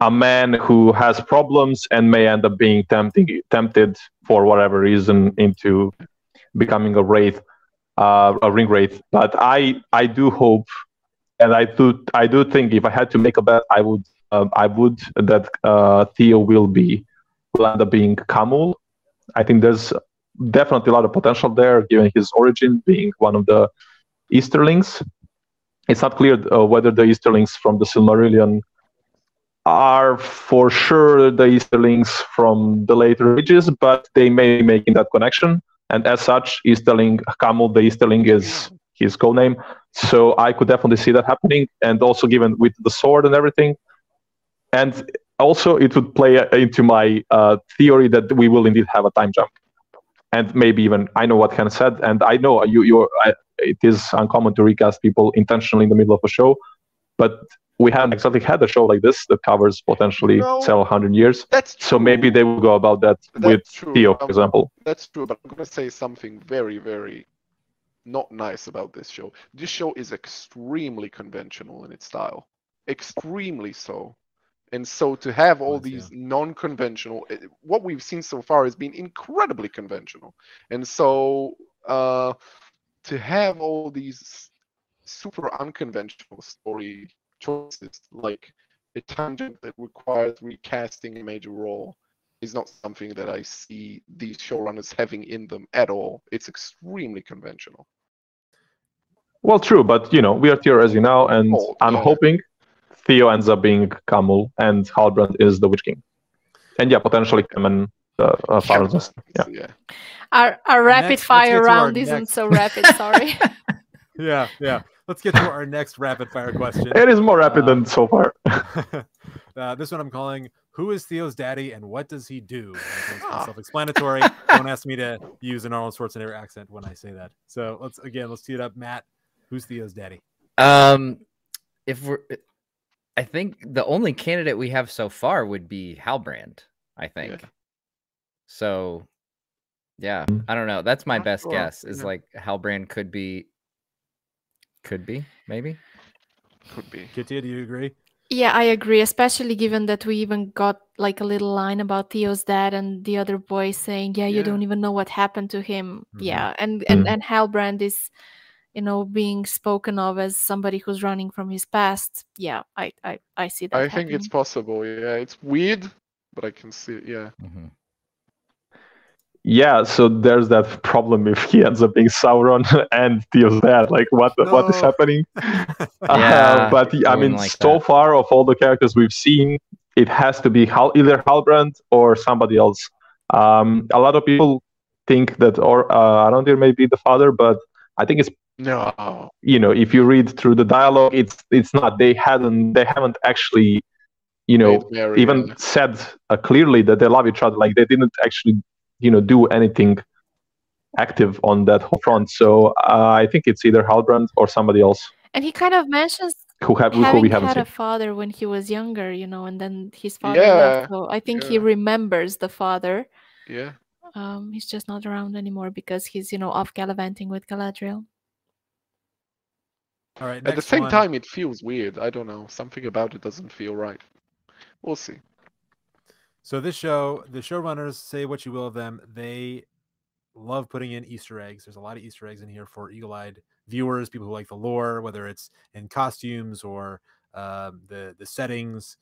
a man who has problems and may end up being tempting, tempted for whatever reason into becoming a wraith, uh, a ring wraith. But I, I do hope, and I do, I do think if I had to make a bet, I would, uh, I would that uh, Theo will be will end up being Khamûl. I think there's definitely a lot of potential there, given his origin being one of the Easterlings. It's not clear uh, whether the Easterlings from the Silmarillion are for sure the Easterlings from the later ages, but they may be making that connection. And as such, Easterling Khamûl, the Easterling is his code name. So I could definitely see that happening. And also given with the sword and everything. And also it would play uh, into my uh, theory that we will indeed have a time jump. And maybe even I know what Ken said, and I know you. You, it is uncommon to recast people intentionally in the middle of a show, but we haven't exactly had a show like this that covers potentially No. several hundred years. That's So maybe they will go about that That's with true. Theo, for Um, example. That's true, but I'm gonna say something very, very not nice about this show. This show is extremely conventional in its style, extremely so. And so to have all Yes, yeah. these non-conventional, eh, what we've seen so far has been incredibly conventional. And so uh, to have all these super unconventional story choices, like a tangent that requires recasting a major role, is not something that I see these showrunners having in them at all. It's extremely conventional. Well, true, but you know we are theorizing now, and Oh, I'm yeah. hoping Theo ends up being Khamûl and Halbrand is the Witch King, and yeah, potentially Kemen, uh, uh, Farnsworth. Yeah. yeah. Our our rapid Next- fire get our round isn't next- so rapid. Sorry. Yeah, yeah. Let's get to our next rapid fire question. It is more rapid Um, than so far. uh, this one I'm calling Who is Theo's daddy and what does he do? And I think it's Ah. self explanatory. Don't ask me to use an Arnold Schwarzenegger accent when I say that. So let's again, let's tee it up. Matt, who's Theo's daddy? Um, if we're, I think the only candidate we have so far would be Halbrand. I think. So, yeah, I don't know. That's my Not best sure, guess. Is yeah. like Halbrand could be, could be maybe. Could be. Kittia, do you agree? Yeah, I agree, especially given that we even got like a little line about Theo's dad and the other boy saying, "Yeah, you Yeah. don't even know what happened to him." Mhm. Yeah, and and Mhm. and Halbrand is, you know, being spoken of as somebody who's running from his past. Yeah, I I I see that. I think it's possible. Yeah, it's weird, but I can see it. Yeah. Mhm. Yeah, so there's that problem if he ends up being Sauron and Theo's dad. Like, what what is happening? Yeah, Uh, but I I mean, like so that. far of all the characters we've seen, it has to be Hal- either Halbrand or somebody else. Um, a lot of people think that, or uh, Arondir may be the father, but I think it's No. you know if you read through the dialogue, it's it's not. They hadn't they haven't actually you know even said uh, clearly that they love each other. Like they didn't actually you know do anything active on that whole front. So uh, I think it's either Halbrand or somebody else And he kind of mentions who have who we haven't had seen. a father when he was younger, you know, and then his father Yeah, left. So I think he remembers the father. Yeah. Um, he's just not around anymore because he's, you know, off gallivanting with Galadriel. All right. At the same one. time, it feels weird. I don't know. Something about it doesn't feel right. We'll see. So this show, the showrunners say what you will of them. They love putting in Easter eggs. There's a lot of Easter eggs in here for eagle-eyed viewers, people who like the lore, whether it's in costumes or um, the the settings,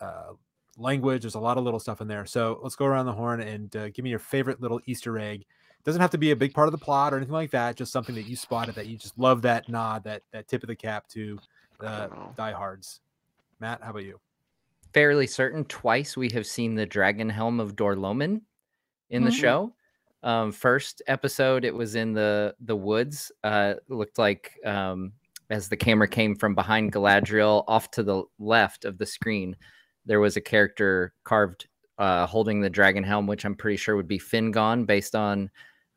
uh, language. There's a lot of little stuff in there. So let's go around the horn and uh, give me your favorite little Easter egg. Doesn't have to be a big part of the plot or anything like that. Just something that you spotted that you just love that nod, that that tip of the cap to uh, diehards. Matt, how about you? Fairly certain twice we have seen the dragon helm of Dor-lómin in the Mhm. show. Um, first episode, it was in the the woods. Uh, looked like um, as the camera came from behind Galadriel off to the left of the screen, there was a character carved uh, holding the dragon helm, which I'm pretty sure would be Fingon, based on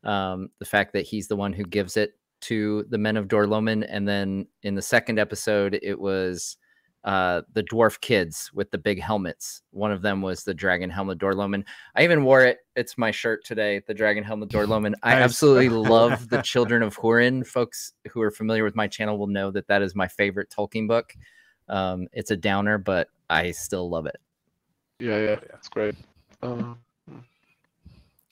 um, the fact that he's the one who gives it to the men of Dor-lómin. And then in the second episode, it was uh, the dwarf kids with the big helmets. One of them was the dragon helmet Dor-lómin. I even wore it. It's my shirt today, the dragon helmet Dor-lómin. I absolutely love the Children of Hurin. Folks who are familiar with my channel will know that that is my favorite Tolkien book. Um, it's a downer, but I still love it. Yeah, yeah. Yeah. It's great. Uh,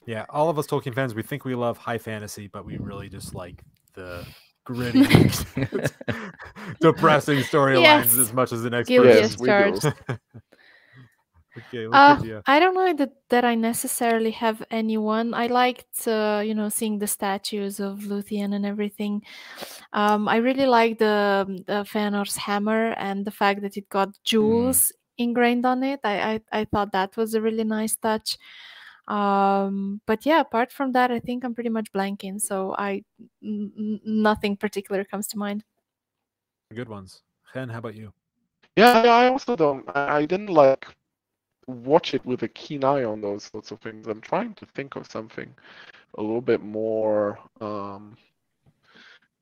Yeah, all of us Tolkien fans, we think we love high fantasy, but we really just like the gritty, depressing storylines Yes. as much as the next Guilty person. yes, we do. Okay, Uh, yeah. I don't know that, that I necessarily have anyone. I liked, uh, you know, seeing the statues of Luthien and everything. Um, I really like the, the Feanor's hammer and the fact that it got jewels ingrained on it. I, I, I thought that was a really nice touch. Um, but yeah, apart from that, I think I'm pretty much blanking. So I, n- n- nothing particular comes to mind. Good ones. Ken, how about you? Yeah, yeah, I also don't. I, I didn't like watch it with a keen eye on those sorts of things. I'm trying to think of something a little bit more. Um,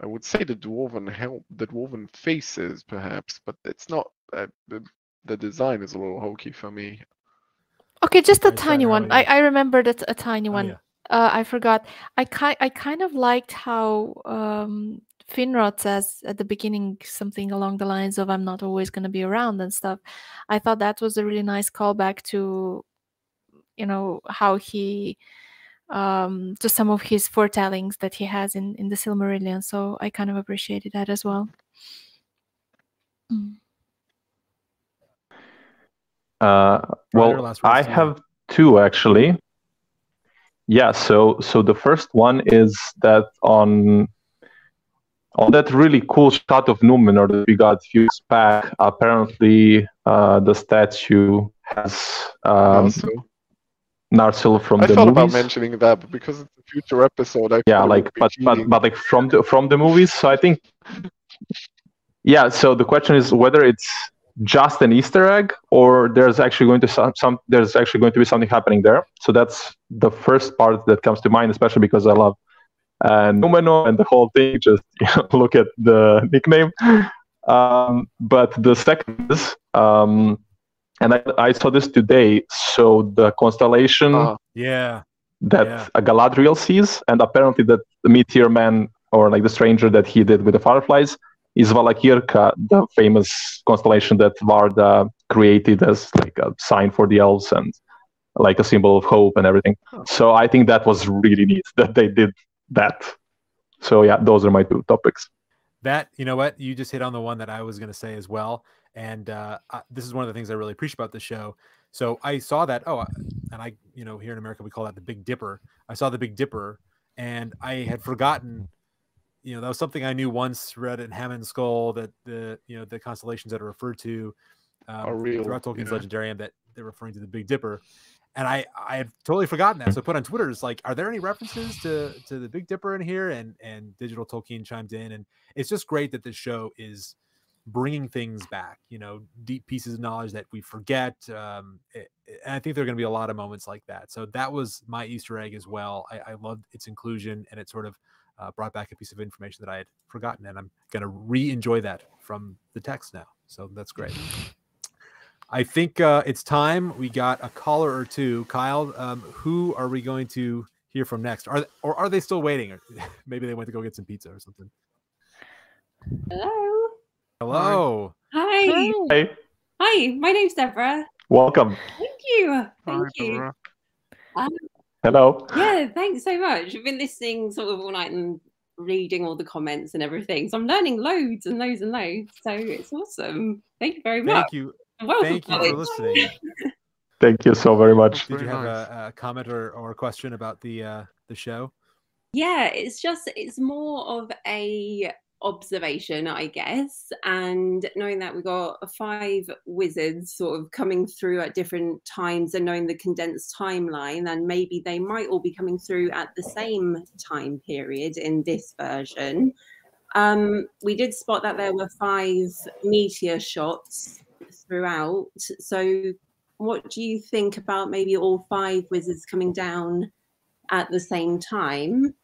I would say the dwarven help, the dwarven faces, perhaps, but it's not. Uh, the the design is a little hokey for me. Okay, just a tiny one. I? I remembered it, a tiny Oh, one. yeah. Uh, I forgot. I ki- I kind of liked how um, Finrod says at the beginning something along the lines of "I'm not always going to be around" and stuff. I thought that was a really nice callback to, you know, how he um, to some of his foretellings that he has in in the Silmarillion. So I kind of appreciated that as well. Mm. Uh, well, I have two actually. Yeah, so so the first one is that on on that really cool shot of Numenor that we got a few weeks back, apparently uh, the statue has um, Also, Narsil from I the thought about mentioning that, but because it's a future episode, I yeah like but, but but like from the from the movies so i think yeah so the question is whether it's just an easter egg or there's actually going to some, some there's actually going to be something happening there. So that's the first part that comes to mind especially because i love and Numenor and the whole thing. Just you know, look at the nickname. Um, but the second is um, and I, I saw this today. So the constellation Ah, Yeah. that Yeah. Galadriel sees, and apparently that the Meteor Man or like the stranger that he did with the fireflies is Valacirca, the famous constellation that Varda created as like a sign for the elves and like a symbol of hope and everything. So I think that was really neat that they did that. So yeah, those are my two topics. That you know what you just hit on the one that I was going to say as well, and uh, I, this is one of the things I really appreciate about the show. So I saw that oh, and I you know here in America we call that the Big Dipper. I saw the Big Dipper, and I had forgotten. You know that was something I knew once read in Hammond and Scull that the you know the constellations that are referred to um, Are real, throughout Tolkien's yeah. Legendarium that they're referring to the Big Dipper, and I I had totally forgotten that. So I put on Twitter, it's like, are there any references to to the Big Dipper in here? And and Digital Tolkien chimed in, and it's just great that this show is bringing things back. You know, deep pieces of knowledge that we forget. Um, it- it- and I think there are going to be a lot of moments like that. So that was my Easter egg as well. I, I loved its inclusion, and it sort of uh, brought back a piece of information that I had forgotten, and I'm going to re-enjoy that from the text now. So that's great. I think uh, it's time we got a caller or two. Kyle, um, who are we going to hear from next? Are or are they still waiting? Or maybe they went to go get some pizza or something. Hello. Hello. Hi. Hi. Hey, Hi. My name's Deborah. welcome. Thank you. Thank Hi, you. Deborah. Hello. Yeah, thanks so much. I've been listening sort of all night and reading all the comments and everything. So I'm learning loads and loads and loads. So it's awesome. Thank you very much. Thank you. Wealth Thank you for listening. Thank you so very much. Did you have a, a comment or, or a question about the uh, the show? Yeah, it's just it's more of a observation, I guess. And knowing that we got five wizards sort of coming through at different times and knowing the condensed timeline, and maybe they might all be coming through at the same time period in this version. Um, we did spot that there were five meteor shots throughout. So, what do you think about maybe all five wizards coming down at the same time?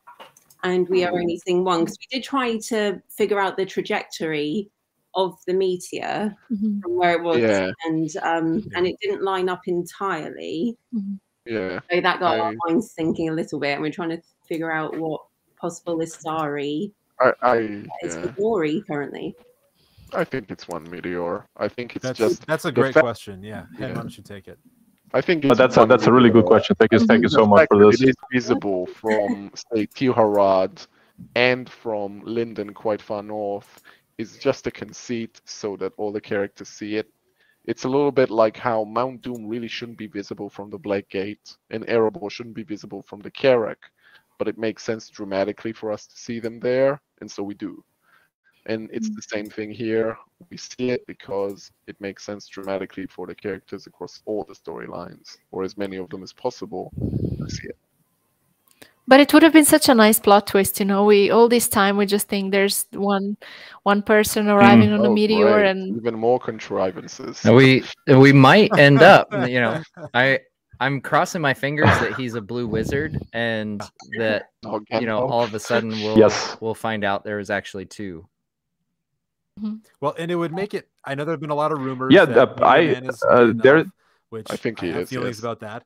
And we are only seeing one because we did try to figure out the trajectory of the meteor Mhm, from where it was, Yeah. and um, Yeah. and it didn't line up entirely. mhm. Yeah. So that got our minds thinking a little bit, and we're trying to figure out what possible Istari I I is yeah. for Glory currently. I think it's one meteor. I think it's That's just. that's a great fact- question. Yeah, Hen, Yeah. why don't you take it? I think But that's a, that's a really good question. Thank you, uh, thank you so much for this. It is visible from, say, Tirharad and from Lindon quite far north is just a conceit so that all the characters see it. It's a little bit like how Mount Doom really shouldn't be visible from the Black Gate, and Erebor shouldn't be visible from the Carrock, but it makes sense dramatically for us to see them there, and so we do. And it's mm. the same thing here. We see it because it makes sense dramatically for the characters across all the storylines, or as many of them as possible. to see it. But it would have been such a nice plot twist, you know. We all this time we just think there's one one person arriving mm. on a Oh, meteor great. and even more contrivances. And we we might end up, you know, I I'm crossing my fingers that he's a blue wizard and that Oh, you know all of a sudden we'll Yes. we'll find out there was actually two. Well, and it would make it. I know there have been a lot of rumors. Yeah, that uh, I- Man is uh, Gandalf, there- which I think he have is, feelings yes. about that.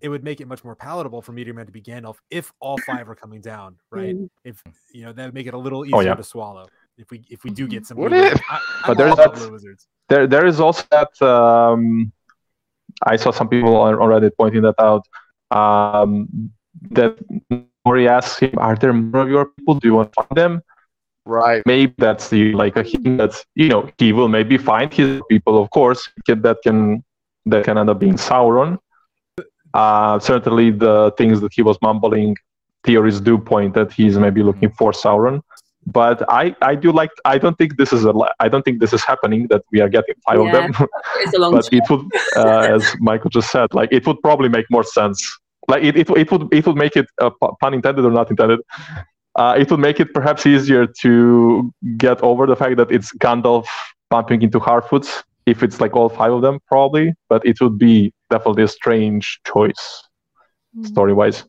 It would make it much more palatable for Meteor Man to be Gandalf if all five are coming down, right? Mm. If you know that would make it a little easier Oh, yeah. to swallow. If we if we do get some, Would blue it? I, But there's that- there there is also that um, I saw some people on, on Reddit pointing that out. Um, that Nori asks him, "Are there more of your people? Do you want to find them?" Right. Maybe that's the like a hint that you know he will maybe find his people. Of course, that can that can end up being Sauron. Uh, certainly, the things that he was mumbling, theories do point that he's maybe looking for Sauron. But I, I do like. I don't think this is a. li- I don't think this is happening. That we are getting five of them. It's a long but it would, uh, as Michael just said, like it would probably make more sense. Like it, it, it would, it would make it uh, pun intended or not intended. Uh, it would make it perhaps easier to get over the fact that it's Gandalf bumping into Harfoots if it's like all five of them, probably. But it would be definitely a strange choice, Mm. story wise.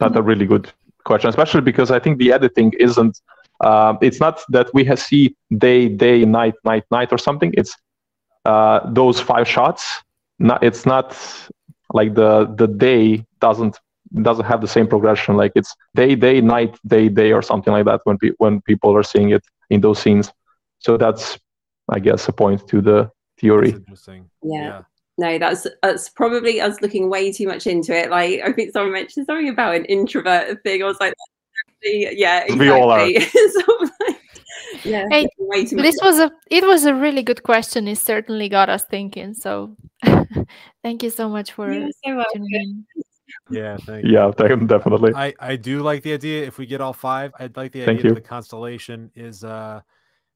That's a really good question, especially because I think the editing isn't. Um, it's not that we have see day, day, night, night, night, or something. It's uh, those five shots. Not, it's not like the the day doesn't doesn't have the same progression. Like it's day, day, night, day, day, or something like that when pe- when people are seeing it in those scenes. So that's, I guess, a point to the theory. That's interesting. Yeah. No, that's that's probably us looking way too much into it. Like I think someone mentioned something about an introvert thing. I was like, yeah, exactly. We all are. So, like, yeah, Hey, way too much. this was a it was a really good question. It certainly got us thinking. So thank you so much for You're so welcome. tuning in. Yeah, thank you. Yeah, de- definitely. I, I do like the idea. If we get all five, I'd like the Thank idea you. that the constellation is uh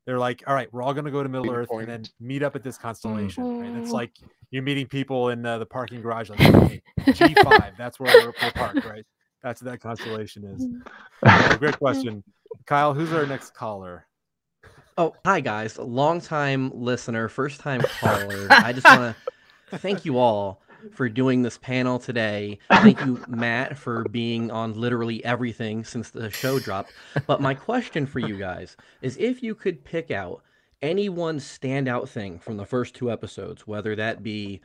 they're like, all right, we're all gonna go to Middle Big Earth and then meet up at this constellation. Right? It's Oh. like you're meeting people in uh, the parking garage, like okay, G five, that's where we're, we're parked, right? That's what that constellation is. Yeah, great question, Kyle. Who's our next caller? Oh, hi guys. Long time listener, first time caller. I just want to thank you all for doing this panel today. Thank you, Matt, for being on literally everything since the show dropped. But my question for you guys is if you could pick out any one standout thing from the first two episodes, whether that be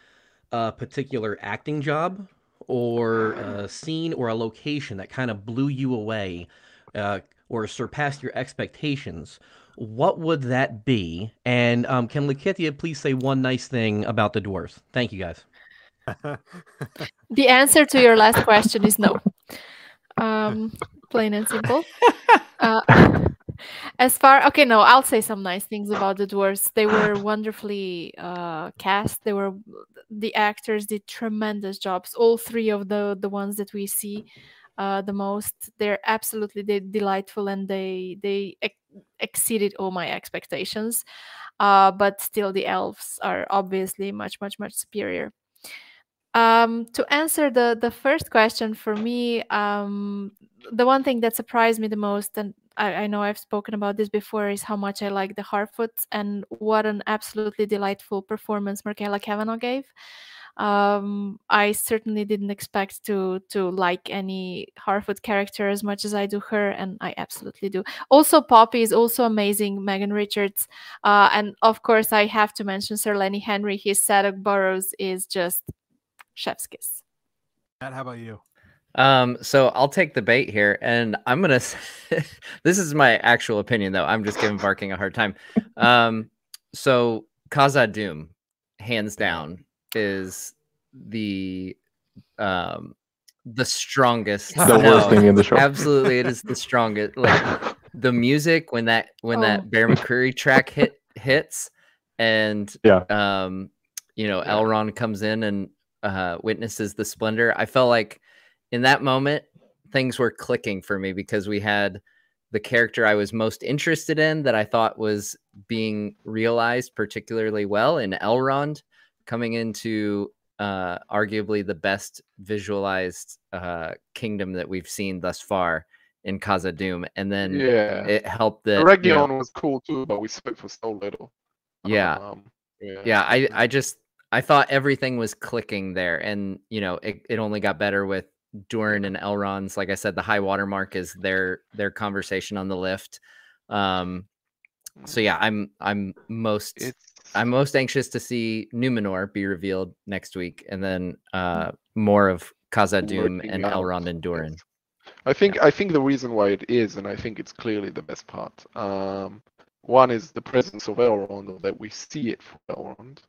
a particular acting job or a scene or a location that kind of blew you away uh, or surpassed your expectations, what would that be? And um, can Lakitia please say one nice thing about the dwarves? Thank you guys. The answer to your last question is no. Um, plain and simple. Uh, as far okay, no, I'll say some nice things about the dwarves. They were wonderfully uh, cast. They were the actors did tremendous jobs. All three of the the ones that we see uh, the most, they're absolutely de- delightful and they they ex- exceeded all my expectations. Uh, but still, the elves are obviously much much much superior. Um, to answer the the first question for me, um, the one thing that surprised me the most, and I, I know I've spoken about this before, is how much I like the Harfoots and what an absolutely delightful performance Markella Kavenagh gave. Um, I certainly didn't expect to to like any Harfoot character as much as I do her, and I absolutely do. Also, Poppy is also amazing. Megan Richards, uh, and of course, I have to mention Sir Lenny Henry. His Sadok Burrows is just chef's kiss. Matt, how about you? Um, so I'll take the bait here, and I'm gonna. s- this is my actual opinion, though. I'm just giving Varking a hard time. Um, so Khazad-dûm, hands down, is the um the strongest. the no, worst thing in the show. Absolutely, it is the strongest. Like the music when that when Oh. that Bear McCreary track hit hits, and Yeah. um, you know, Elrond comes in and uh, witnesses the splendor. I felt like in that moment things were clicking for me because we had the character I was most interested in that I thought was being realized particularly well in Elrond coming into uh, arguably the best visualized uh, kingdom that we've seen thus far in Khazad-dûm, and then Yeah. it helped that The you know, Region was cool too, but we spent for so little. yeah, Um, yeah. yeah i i just i thought everything was clicking there and you know it, it only got better with Durin and Elrond's like i said the high water mark is their their conversation on the lift um so yeah i'm i'm most It's i'm most anxious to see numenor be revealed next week and then uh more of Khazad-dûm and out, elrond and durin yes. I think I think the reason why it is, and I think it's clearly the best part. Um, one is the presence of Elrond, or that we see it for Elrond,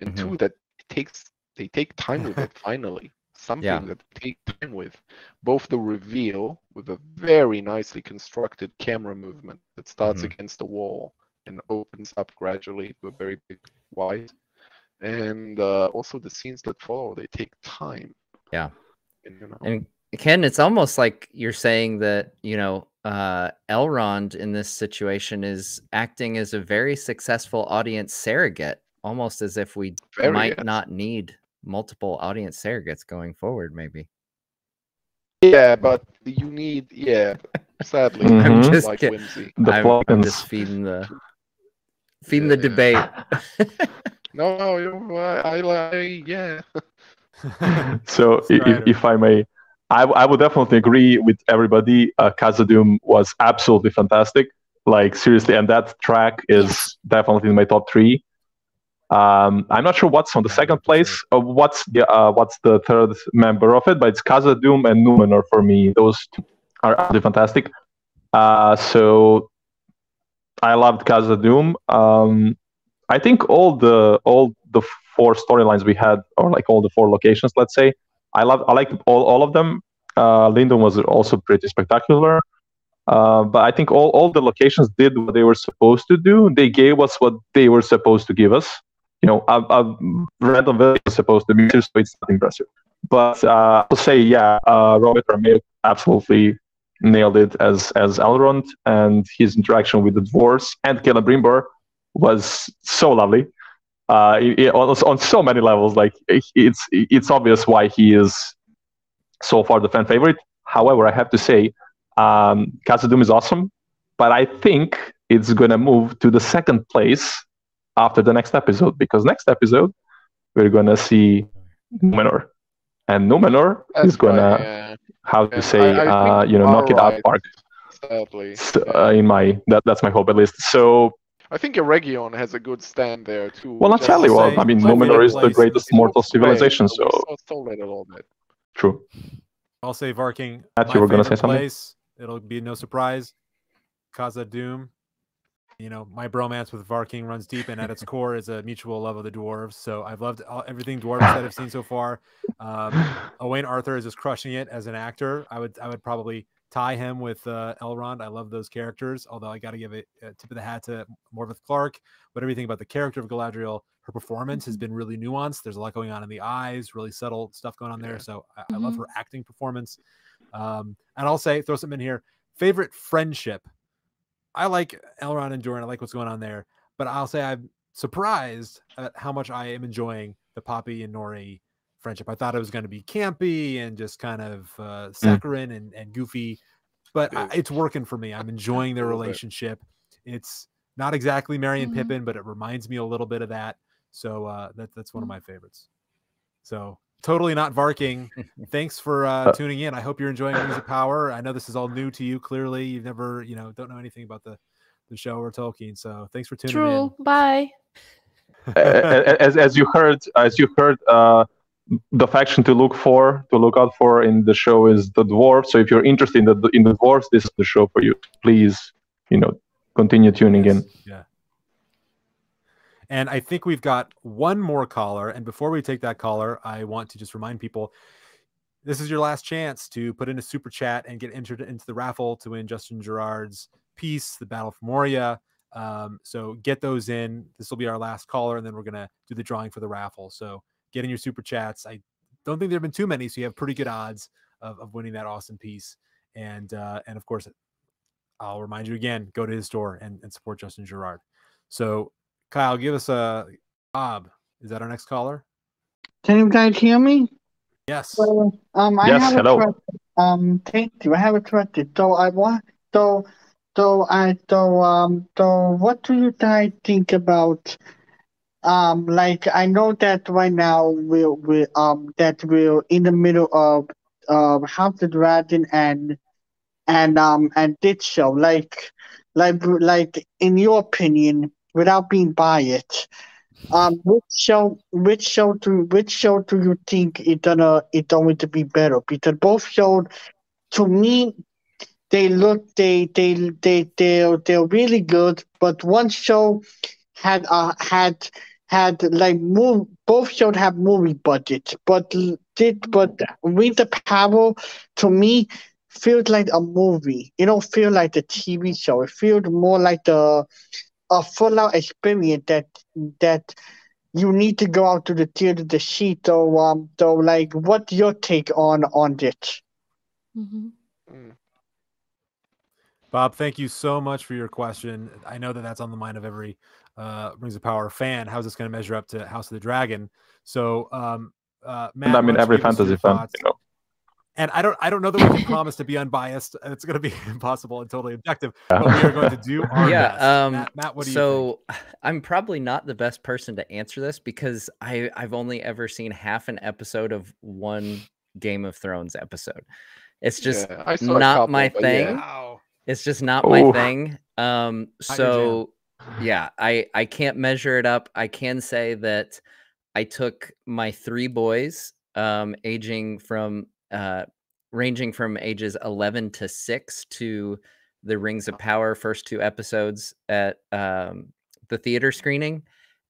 and Mhm. two that it takes they take time with it. Finally, something that they take time with. Both the reveal with a very nicely constructed camera movement that starts Mhm. against the wall and opens up gradually to a very big wide, and uh, also the scenes that follow. They take time. Yeah. And, you know, And Ken, it's almost like you're saying that, you know, uh, Elrond in this situation is acting as a very successful audience surrogate, almost as if we Very, might yes. not need multiple audience surrogates going forward, maybe. Yeah, but you need yeah. Sadly, I'm just like kid- whimsy. The I'm, I'm just feeding the feeding the Yeah. debate. No, no, you- I, I like yeah. so if, Strider. if I may, I, I would definitely agree with everybody. Uh, Khazad-dûm was absolutely fantastic. Like seriously, and that track is definitely in my top three. Um, I'm not sure what's on the second place. Or what's the uh, what's the third member of it? But it's Khazad-dûm and Numenor for me. Those two are absolutely fantastic. Uh, so I loved Khazad-dûm. Um, I think all the all the four storylines we had, or like all the four locations, let's say, I love I like all, all of them. Uh, Lindon was also pretty spectacular. Uh, but I think all, all the locations did what they were supposed to do. They gave us what they were supposed to give us. You know, i've a random village is supposed to be, so it's not impressive. But uh, I'll say, yeah, uh, Robert Aramayo absolutely nailed it as as Elrond, and his interaction with the dwarves and Celebrimbor was so lovely. Uh, it, it- on, on so many levels, like it's it's obvious why he is so far the fan favorite. However, I have to say, um, is awesome, but I think it's gonna move to the second place after the next episode because next episode we're gonna see Numenor, and Numenor That's is gonna right, yeah. how to And say I- I uh, you know knock are it out right, park. Sadly, So, yeah. uh, in my that that's my hope at least. So I think Eregion has a good stand there too. well, not just- sadly, well, say I mean my Numenor is the greatest mortal Right, civilization. but So we saw Soul it a little bit. true. I'll say Varking. Matt, you were gonna say something? Place, it'll be no surprise. Khazad-dûm. You know, my bromance with Varking runs deep, and at its core is a mutual love of the dwarves. So I've loved all, everything dwarves that I've seen so far. Um, Owain Arthur is just crushing it as an actor. I would I would probably tie him with uh, Elrond. I love those characters. Although I got to give a, a tip of the hat to Morfydd Clark. But everything about the character of Galadriel, her performance has been really nuanced. There's a lot going on in the eyes, really subtle stuff going on there. So I, I love her acting performance. Um, and I'll say, throw something in here. Favorite friendship. I like Elrond and Durin. I like what's going on there. But I'll say I'm surprised at how much I am enjoying the Poppy and Nori friendship. I thought it was going to be campy and just kind of uh, saccharine and, and goofy, but I, it's working for me. I'm enjoying their A little bit. relationship. It's not exactly Merry and Mhm. Pippin, but it reminds me a little bit of that. So uh, that, that's one of Mhm. my favorites. So totally not Varking. Thanks for uh, Uh, tuning in. I hope you're enjoying Rings of Power. I know this is all new to you. Clearly, you've never, you know, don't know anything about the the show or Tolkien. So thanks for tuning in. True. Bye. A- a- as as you heard as you heard uh, the faction to look for to look out for in the show is the dwarves so if you're interested in the in the dwarves this is the show for you please you know continue tuning Yes, in Yeah. And I think we've got one more caller. And before we take that caller, I want to just remind people this is your last chance to put in a super chat and get entered into the raffle to win Justin Gerard's piece, The Battle for Moria. Um, so get those in. This will be our last caller, and then we're gonna do the drawing for the raffle. So get in your super chats. I don't think there have been too many, so you have pretty good odds of, of winning that awesome piece. And uh, and of course, I'll remind you again: go to his store and, and support Justin Gerard. So Kyle, give us a Bob. Is that our next caller? Can you guys hear me? Yes. So, um, I Yes, have hello. a question. Um, thank you. I have a question. So I want. So, so I. So um. So what do you guys think about? Um, like I know that right now we're we um that we're in the middle of um House of the Dragon and and um and this show like like like in your opinion without being biased um which show which show do which show do you think is gonna is going to be better? Because both shows to me they look they they they they're they're really good but one show had uh had had like move both shows have movie budgets but did but with the power to me feels like a movie. It don't feel like a tv show. It feels more like a a full out experience that that you need to go out to the theater to see so um so like what's your take on on this Mhm. Mm. Bob, thank you so much for your question. I know that that's on the mind of every uh, Rings of Power fan. How's this going to measure up to House of the Dragon? So, um, uh, Matt, and I mean, every fantasy fan, thoughts? you know. And I don't, I don't know that we can promise to be unbiased. It's going to be impossible and totally objective. But we are going to do our yeah best. um Matt, Matt, what do you so i'm probably not the best person to answer this because i i've only ever seen half an episode of one game of thrones episode it's just Yeah, I saw a not couple, my but yeah. thing it's just not my thing um Not your so yeah i i can't measure it up i can say that i took my three boys um aging from uh ranging from ages 11 to 6 to the rings of power first two episodes at um the theater screening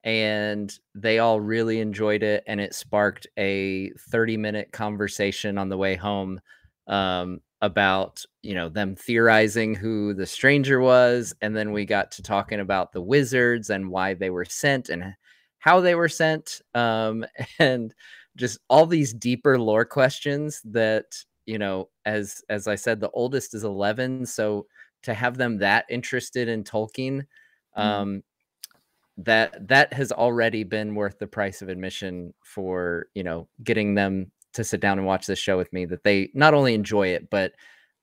and they all really enjoyed it and it sparked a 30 minute conversation on the way home um, about you know them theorizing who the stranger was and then we got to talking about the wizards and why they were sent and how they were sent um, and just all these deeper lore questions that you know as as i said the oldest is 11 so to have them that interested in tolkien um that that has already been worth the price of admission for you know getting them to sit down and watch this show with me that they not only enjoy it but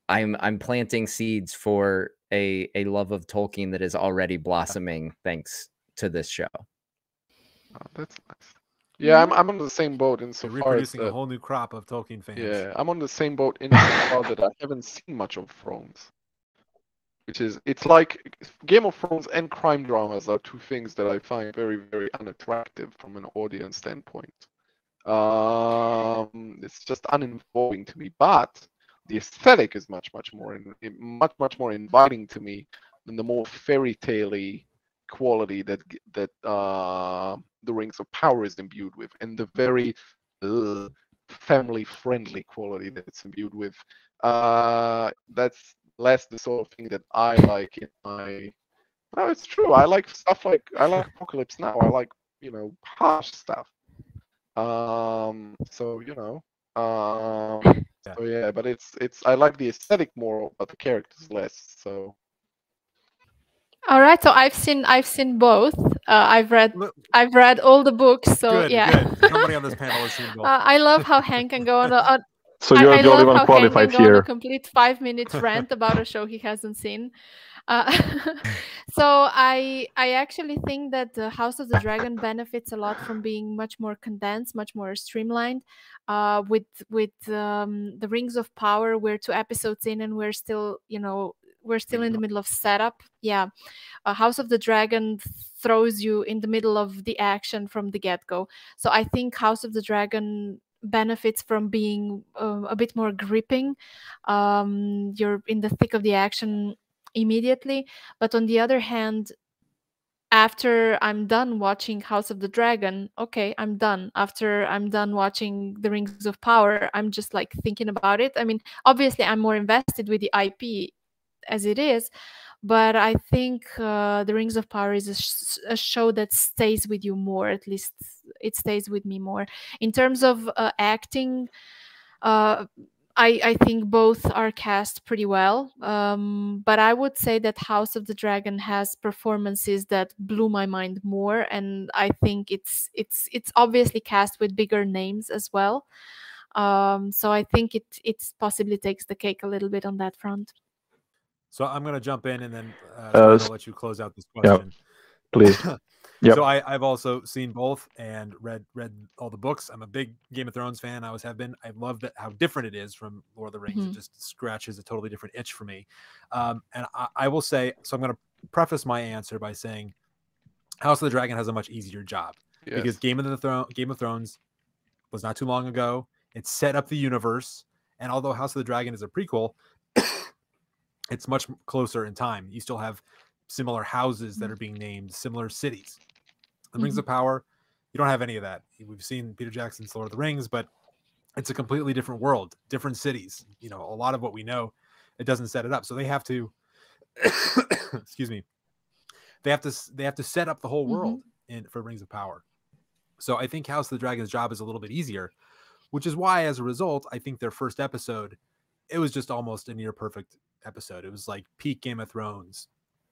i'm i'm planting seeds for a a love of tolkien that is already blossoming thanks to this show. Oh, that's nice. Yeah, I'm I'm on the same boat So insofar as reproducing a that, whole new crop of Tolkien fans. yeah, I'm on the same boat insofar that I haven't seen much of Thrones. Which is it's like Game of Thrones and crime dramas are two things that I find very, very unattractive from an audience standpoint. Um, it's just uninvolving to me, but the aesthetic is much, much more, in, in- much, much more inviting to me than the more fairy tale quality that that uh, the Rings of Power is imbued with, and the very uh, family-friendly quality that it's imbued with. Uh, that's less the sort of thing that I like in my. No, it's true. I like stuff like I like Apocalypse Now. I like you know harsh stuff. Um, so you know, um, Yeah. so yeah, but it's it's I like the aesthetic more, but the characters less. So All right, so I've seen I've seen both. Uh, I've read Look, I've read all the books, so good, yeah. good. Somebody on this panel has seen both. Uh, I love how Hank can go on a, on So you're I the only one qualified Hank can on a here. complete five minute rant about a show he hasn't seen. Uh, so I I actually think that the House of the Dragon benefits a lot from being much more condensed, much more streamlined. Uh, with with um, the Rings of Power, we're two episodes in and we're still you know we're still in the middle of setup. Yeah, uh, House of the Dragon throws you in the middle of the action from the get go. So I think House of the Dragon benefits from being uh, a bit more gripping. Um, you're in the thick of the action immediately. But on the other hand, after I'm done watching House of the Dragon, okay, I'm done. After I'm done watching The Rings of Power, I'm just like thinking about it. I mean, obviously, I'm more invested with the IP as it is, but I think uh, The Rings of Power is a, sh- a, show that stays with you more. At least it stays with me more. In terms of uh, acting, uh, I, I think both are cast pretty well. Um, but I would say that House of the Dragon has performances that blew my mind more, and I think it's it's it's obviously cast with bigger names as well. Um, so I think it it possibly takes the cake a little bit on that front. So I'm going to jump in and then uh, Uh, I'll let you close out this yeah, question. please. Yep. So I, I've also seen both and read read all the books. I'm a big Game of Thrones fan. I always have been. I love that how different it is from Lord of the Rings. Mhm. It just scratches a totally different itch for me. Um, and I, I will say, so I'm going to preface my answer by saying, House of the Dragon has a much easier job because Game of the Throne, Game of Thrones, was not too long ago. It set up the universe, and although House of the Dragon is a prequel, it's much closer in time. You still have similar houses that are being named, similar cities. The Rings Mhm. of Power, you don't have any of that. We've seen Peter Jackson's Lord of the Rings, but it's a completely different world, different cities. You know, a lot of what we know, it doesn't set it up. So they have to, excuse me, they have to they have to set up the whole Mhm. world in for Rings of Power. So I think House of the Dragon's job is a little bit easier, which is why, as a result, I think their first episode, it was just almost a near perfect episode. It was like peak Game of Thrones.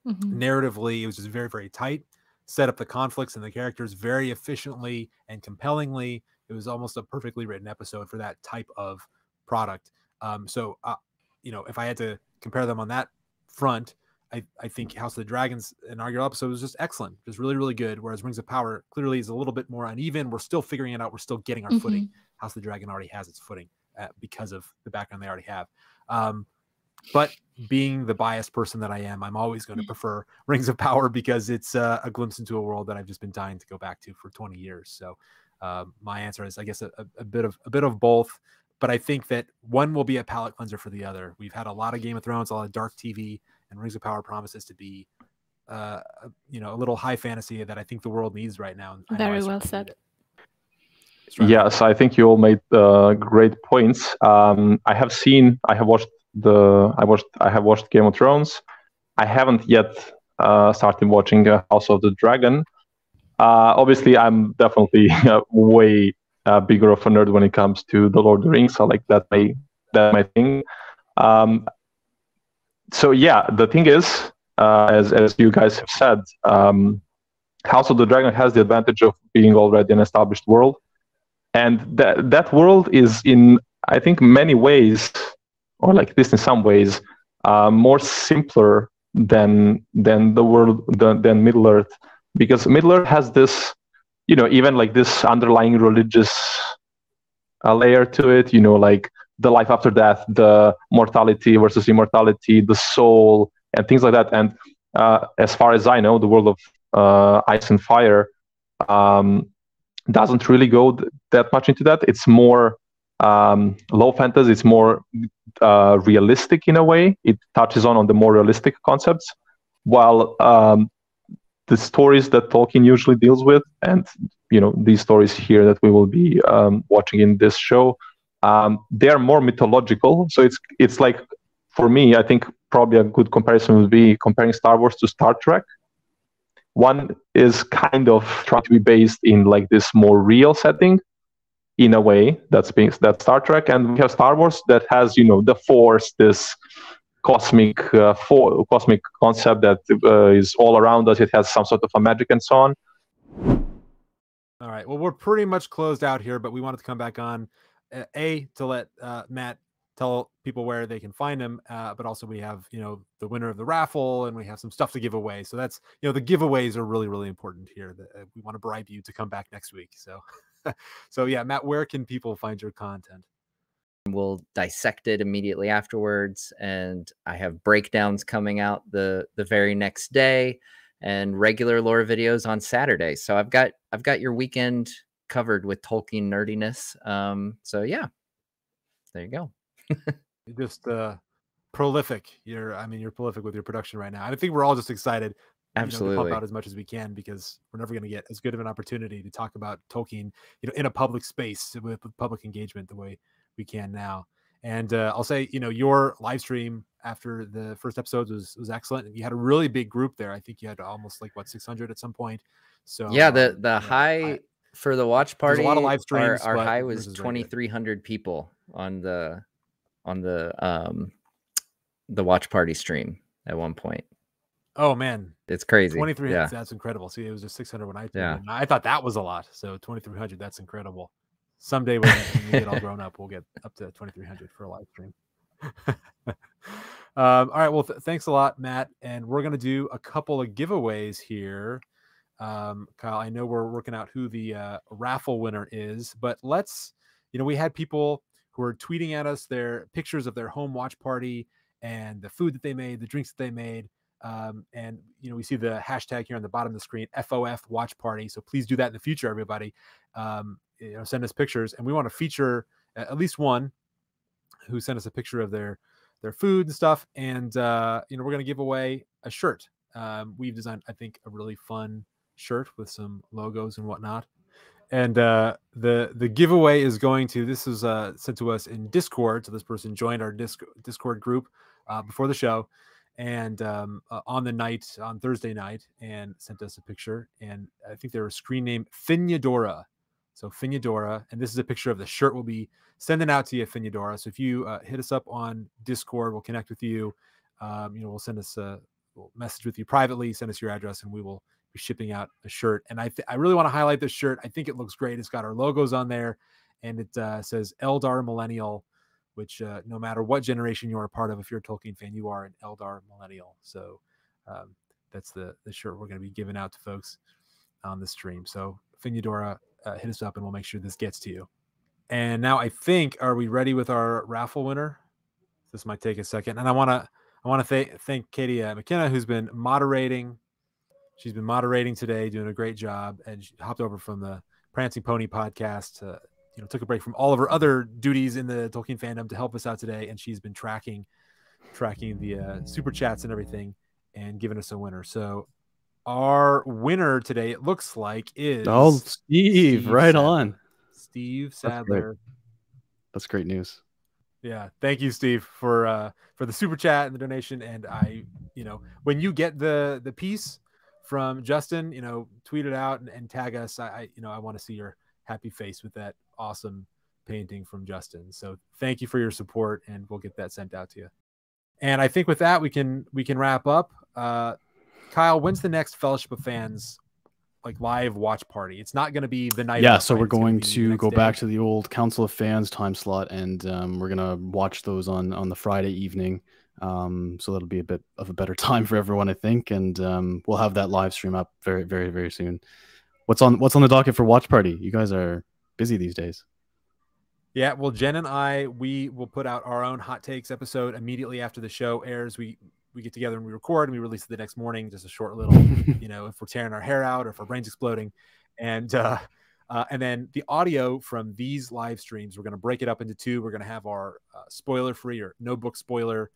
Mhm. Narratively, it was just very, very tight. Set up the conflicts and the characters very efficiently and compellingly. It was almost a perfectly written episode for that type of product. Um, so, uh, you know, if I had to compare them on that front, I, I think House of the Dragons inaugural episode was just excellent, just really, really good. Whereas Rings of Power clearly is a little bit more uneven. We're still figuring it out. We're still getting our footing. House of the Dragon already has its footing uh, because of the background they already have. Um, but being the biased person that I am, I'm always going to prefer Rings of Power because it's uh, a glimpse into a world that I've just been dying to go back to for 20 years. So uh, my answer is, I guess, a, a- a bit of a bit of both. But I think that one will be a palate cleanser for the other. We've had a lot of Game of Thrones, a lot of dark TV, and Rings of Power promises to be, uh, you know, a little high fantasy that I think the world needs right now. and I know I Very well said. it. Yes, I think you all made uh, great points. Um, I have seen, I have watched the, I watched, I have watched Game of Thrones. I haven't yet uh, started watching uh, House of the Dragon. Uh, obviously, I'm definitely uh, way uh, bigger of a nerd when it comes to the Lord of the Rings. So like that my that my thing. Um, so yeah, the thing is, uh, as as you guys have said, um, House of the Dragon has the advantage of being already an established world and that that world is in i think many ways or like this in some ways uh, more simpler than than the world than, than middle earth because middle earth has this you know even like this underlying religious uh, layer to it you know like the life after death the mortality versus immortality the soul and things like that and uh, as far as i know the world of uh, ice and fire um, doesn't really go th- that much into that. It's more um, low fantasy. is more uh, realistic in a way. It touches on on the more realistic concepts, while um, the stories that Tolkien usually deals with, and you know these stories here that we will be um, watching in this show, um, they are more mythological. So it's it's like for me, I think probably a good comparison would be comparing Star Wars to Star Trek one is kind of trying to be based in like this more real setting in a way that's being that star trek and we have star wars that has you know the force this cosmic uh, for, cosmic concept that uh, is all around us it has some sort of a magic and so on All right. Well, we're pretty much closed out here, but we wanted to come back on uh, a to let uh, Matt tell people where they can find him, uh, but also we have you know the winner of the raffle and we have some stuff to give away. So that's you know the giveaways are really really important here. That uh, we want to bribe you to come back next week. So so yeah, Matt, where can people find your content? we'll dissect it immediately afterwards and i have breakdowns coming out the the very next day and regular lore videos on saturday so i've got i've got your weekend covered with tolkien nerdiness um so yeah there you go You're just uh, prolific. You're I mean you're prolific with your production right now. I think we're all just excited. You know, to Absolutely. pump out as much as we can because we're never going to get as good of an opportunity to talk about Tolkien, you know, in a public space with, public engagement the way we can now. And uh, I'll say, you know, your live stream after the first episodes was was excellent, you had a really big group there. I think you had almost like what 600 at some point. So yeah, the um, the high I- for the watch party. a lot of live our, streams, our but high was is very good. twenty three hundred people on the on the um the watch party stream at one point. Oh man, It's crazy. 2300 Yeah. that's incredible see it was just 600 when i Yeah. i thought that was a lot so 2300 that's incredible someday when we get all grown up we'll get up to 2300 for a live stream um, all right well th- thanks a lot matt and we're going to do a couple of giveaways here um, kyle i know we're working out who the uh, raffle winner is but let's you know we had people who are tweeting at us their pictures of their home watch party and the food that they made the drinks that they made um, and you know we see the hashtag here on the bottom of the screen fof watch party. So please do that in the future everybody. Um, you know send us pictures. And we want to feature at least one who sent us a picture of their their food and stuff. And uh, you know we're going to give away a shirt. Um, we've designed i think a really fun shirt with some logos and whatnot. And uh, the the giveaway is going to this is uh, sent to us in discord. So this person joined our disc, discord group uh, before the show and um, uh, on the night on Thursday night and sent us a picture. And I think they were screen name Finyadora. So Finyadora, and this is a picture of the shirt we'll be sending out to you, Finyadora. So if you uh, hit us up on Discord, we'll connect with you. Um, you know, we'll send us a we'll message with you privately, send us your address, and we will be shipping out a shirt. And I th- I really want to highlight this shirt. I think it looks great. It's got our logos on there, and it uh, says Eldar Millennial which uh, no matter what generation you're a part of, if you're a Tolkien fan, you are an Eldar millennial. So um, that's the the shirt we're going to be giving out to folks on the stream. So Finadora, uh, hit us up and we'll make sure this gets to you. And now I think, are we ready with our raffle winner? This might take a second, and I want to I want to th- thank Katie uh, McKenna who's been moderating. She's been moderating today, doing a great job, and she hopped over from the Prancing Pony podcast to you know took a break from all of her other duties in the Tolkien fandom to help us out today, and she's been tracking tracking the uh, super chats and everything, and giving us a winner. So our winner today, it looks like, is Oh, Steve, right Sadler. on. Steve That's great. Sadler. That's great news. Yeah, thank you, Steve, for uh for the super chat and the donation. And I, you know, when you get the the piece from Justin, you know, tweet it out and, and tag us. I, I you know I want to see your happy face with that awesome painting from Justin. So thank you for your support, and we'll get that sent out to you. And I think with that we can we can wrap up. Uh, Kyle, when's the next Fellowship of Fans like live watch party? It's not going to be the night. yeah, so right? we're going to go day. back to the old Council of Fans time slot, and um, we're gonna watch those on on the Friday evening. Um, so that'll be a bit of a better time for everyone, I think, and um, we'll have that live stream up very, very, very soon. What's on What's on the docket for watch party? You guys are busy these days. Yeah, well, Jen and I, we will put out our own hot takes episode immediately after the show airs. We we get together and we record and we release it the next morning. Just a short little, you know, if we're tearing our hair out or if our brains exploding, and uh, uh, and then the audio from these live streams, we're going to break it up into two. We're going to have our uh, spoiler free or no book spoiler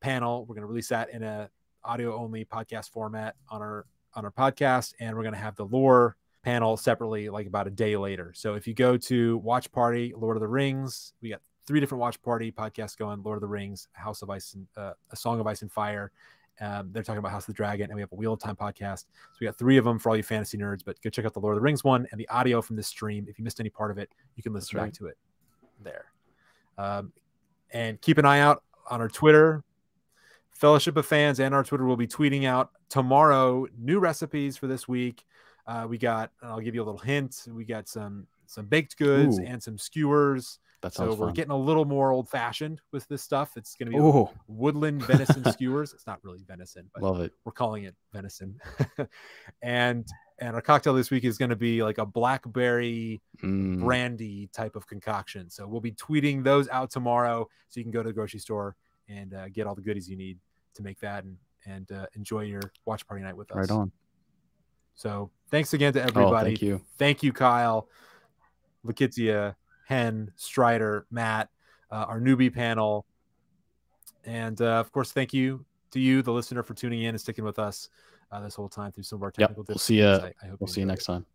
panel. We're going to release that in a audio only podcast format on our on our podcast, and we're going to have the lore panel separately like about a day later. So if you go to Watch Party, Lord of the Rings, we got three different Watch Party podcasts going: Lord of the Rings, House of Ice, and uh, A Song of Ice and Fire. Um, they're talking about House of the Dragon, and we have a Wheel of Time podcast. So we got three of them for all you fantasy nerds. But go check out the Lord of the Rings one and the audio from this stream. If you missed any part of it, you can listen That's back to it there. Um, and keep an eye out on our Twitter. Fellowship of Fans and our Twitter will be tweeting out tomorrow new recipes for this week. Uh, we got, I'll give you a little hint. We got some some baked goods Ooh. and some skewers. That sounds So we're fun. getting a little more old fashioned with this stuff. It's going to be woodland venison skewers. It's not really venison, but Love it. we're calling it venison. and and our cocktail this week is going to be like a blackberry Mm, brandy type of concoction. So we'll be tweeting those out tomorrow, so you can go to the grocery store and uh, get all the goodies you need to make that and and uh, enjoy your watch party night with us. right on. So thanks again to everybody. Oh, thank you. Thank you, Kyle, Lakitia, Hen, Strider, Matt, uh, our newbie panel, and uh, of course, thank you to you, the listener, for tuning in and sticking with us uh, this whole time through some of our technical Yep. We'll see you. I- I hope We'll see you next it. time.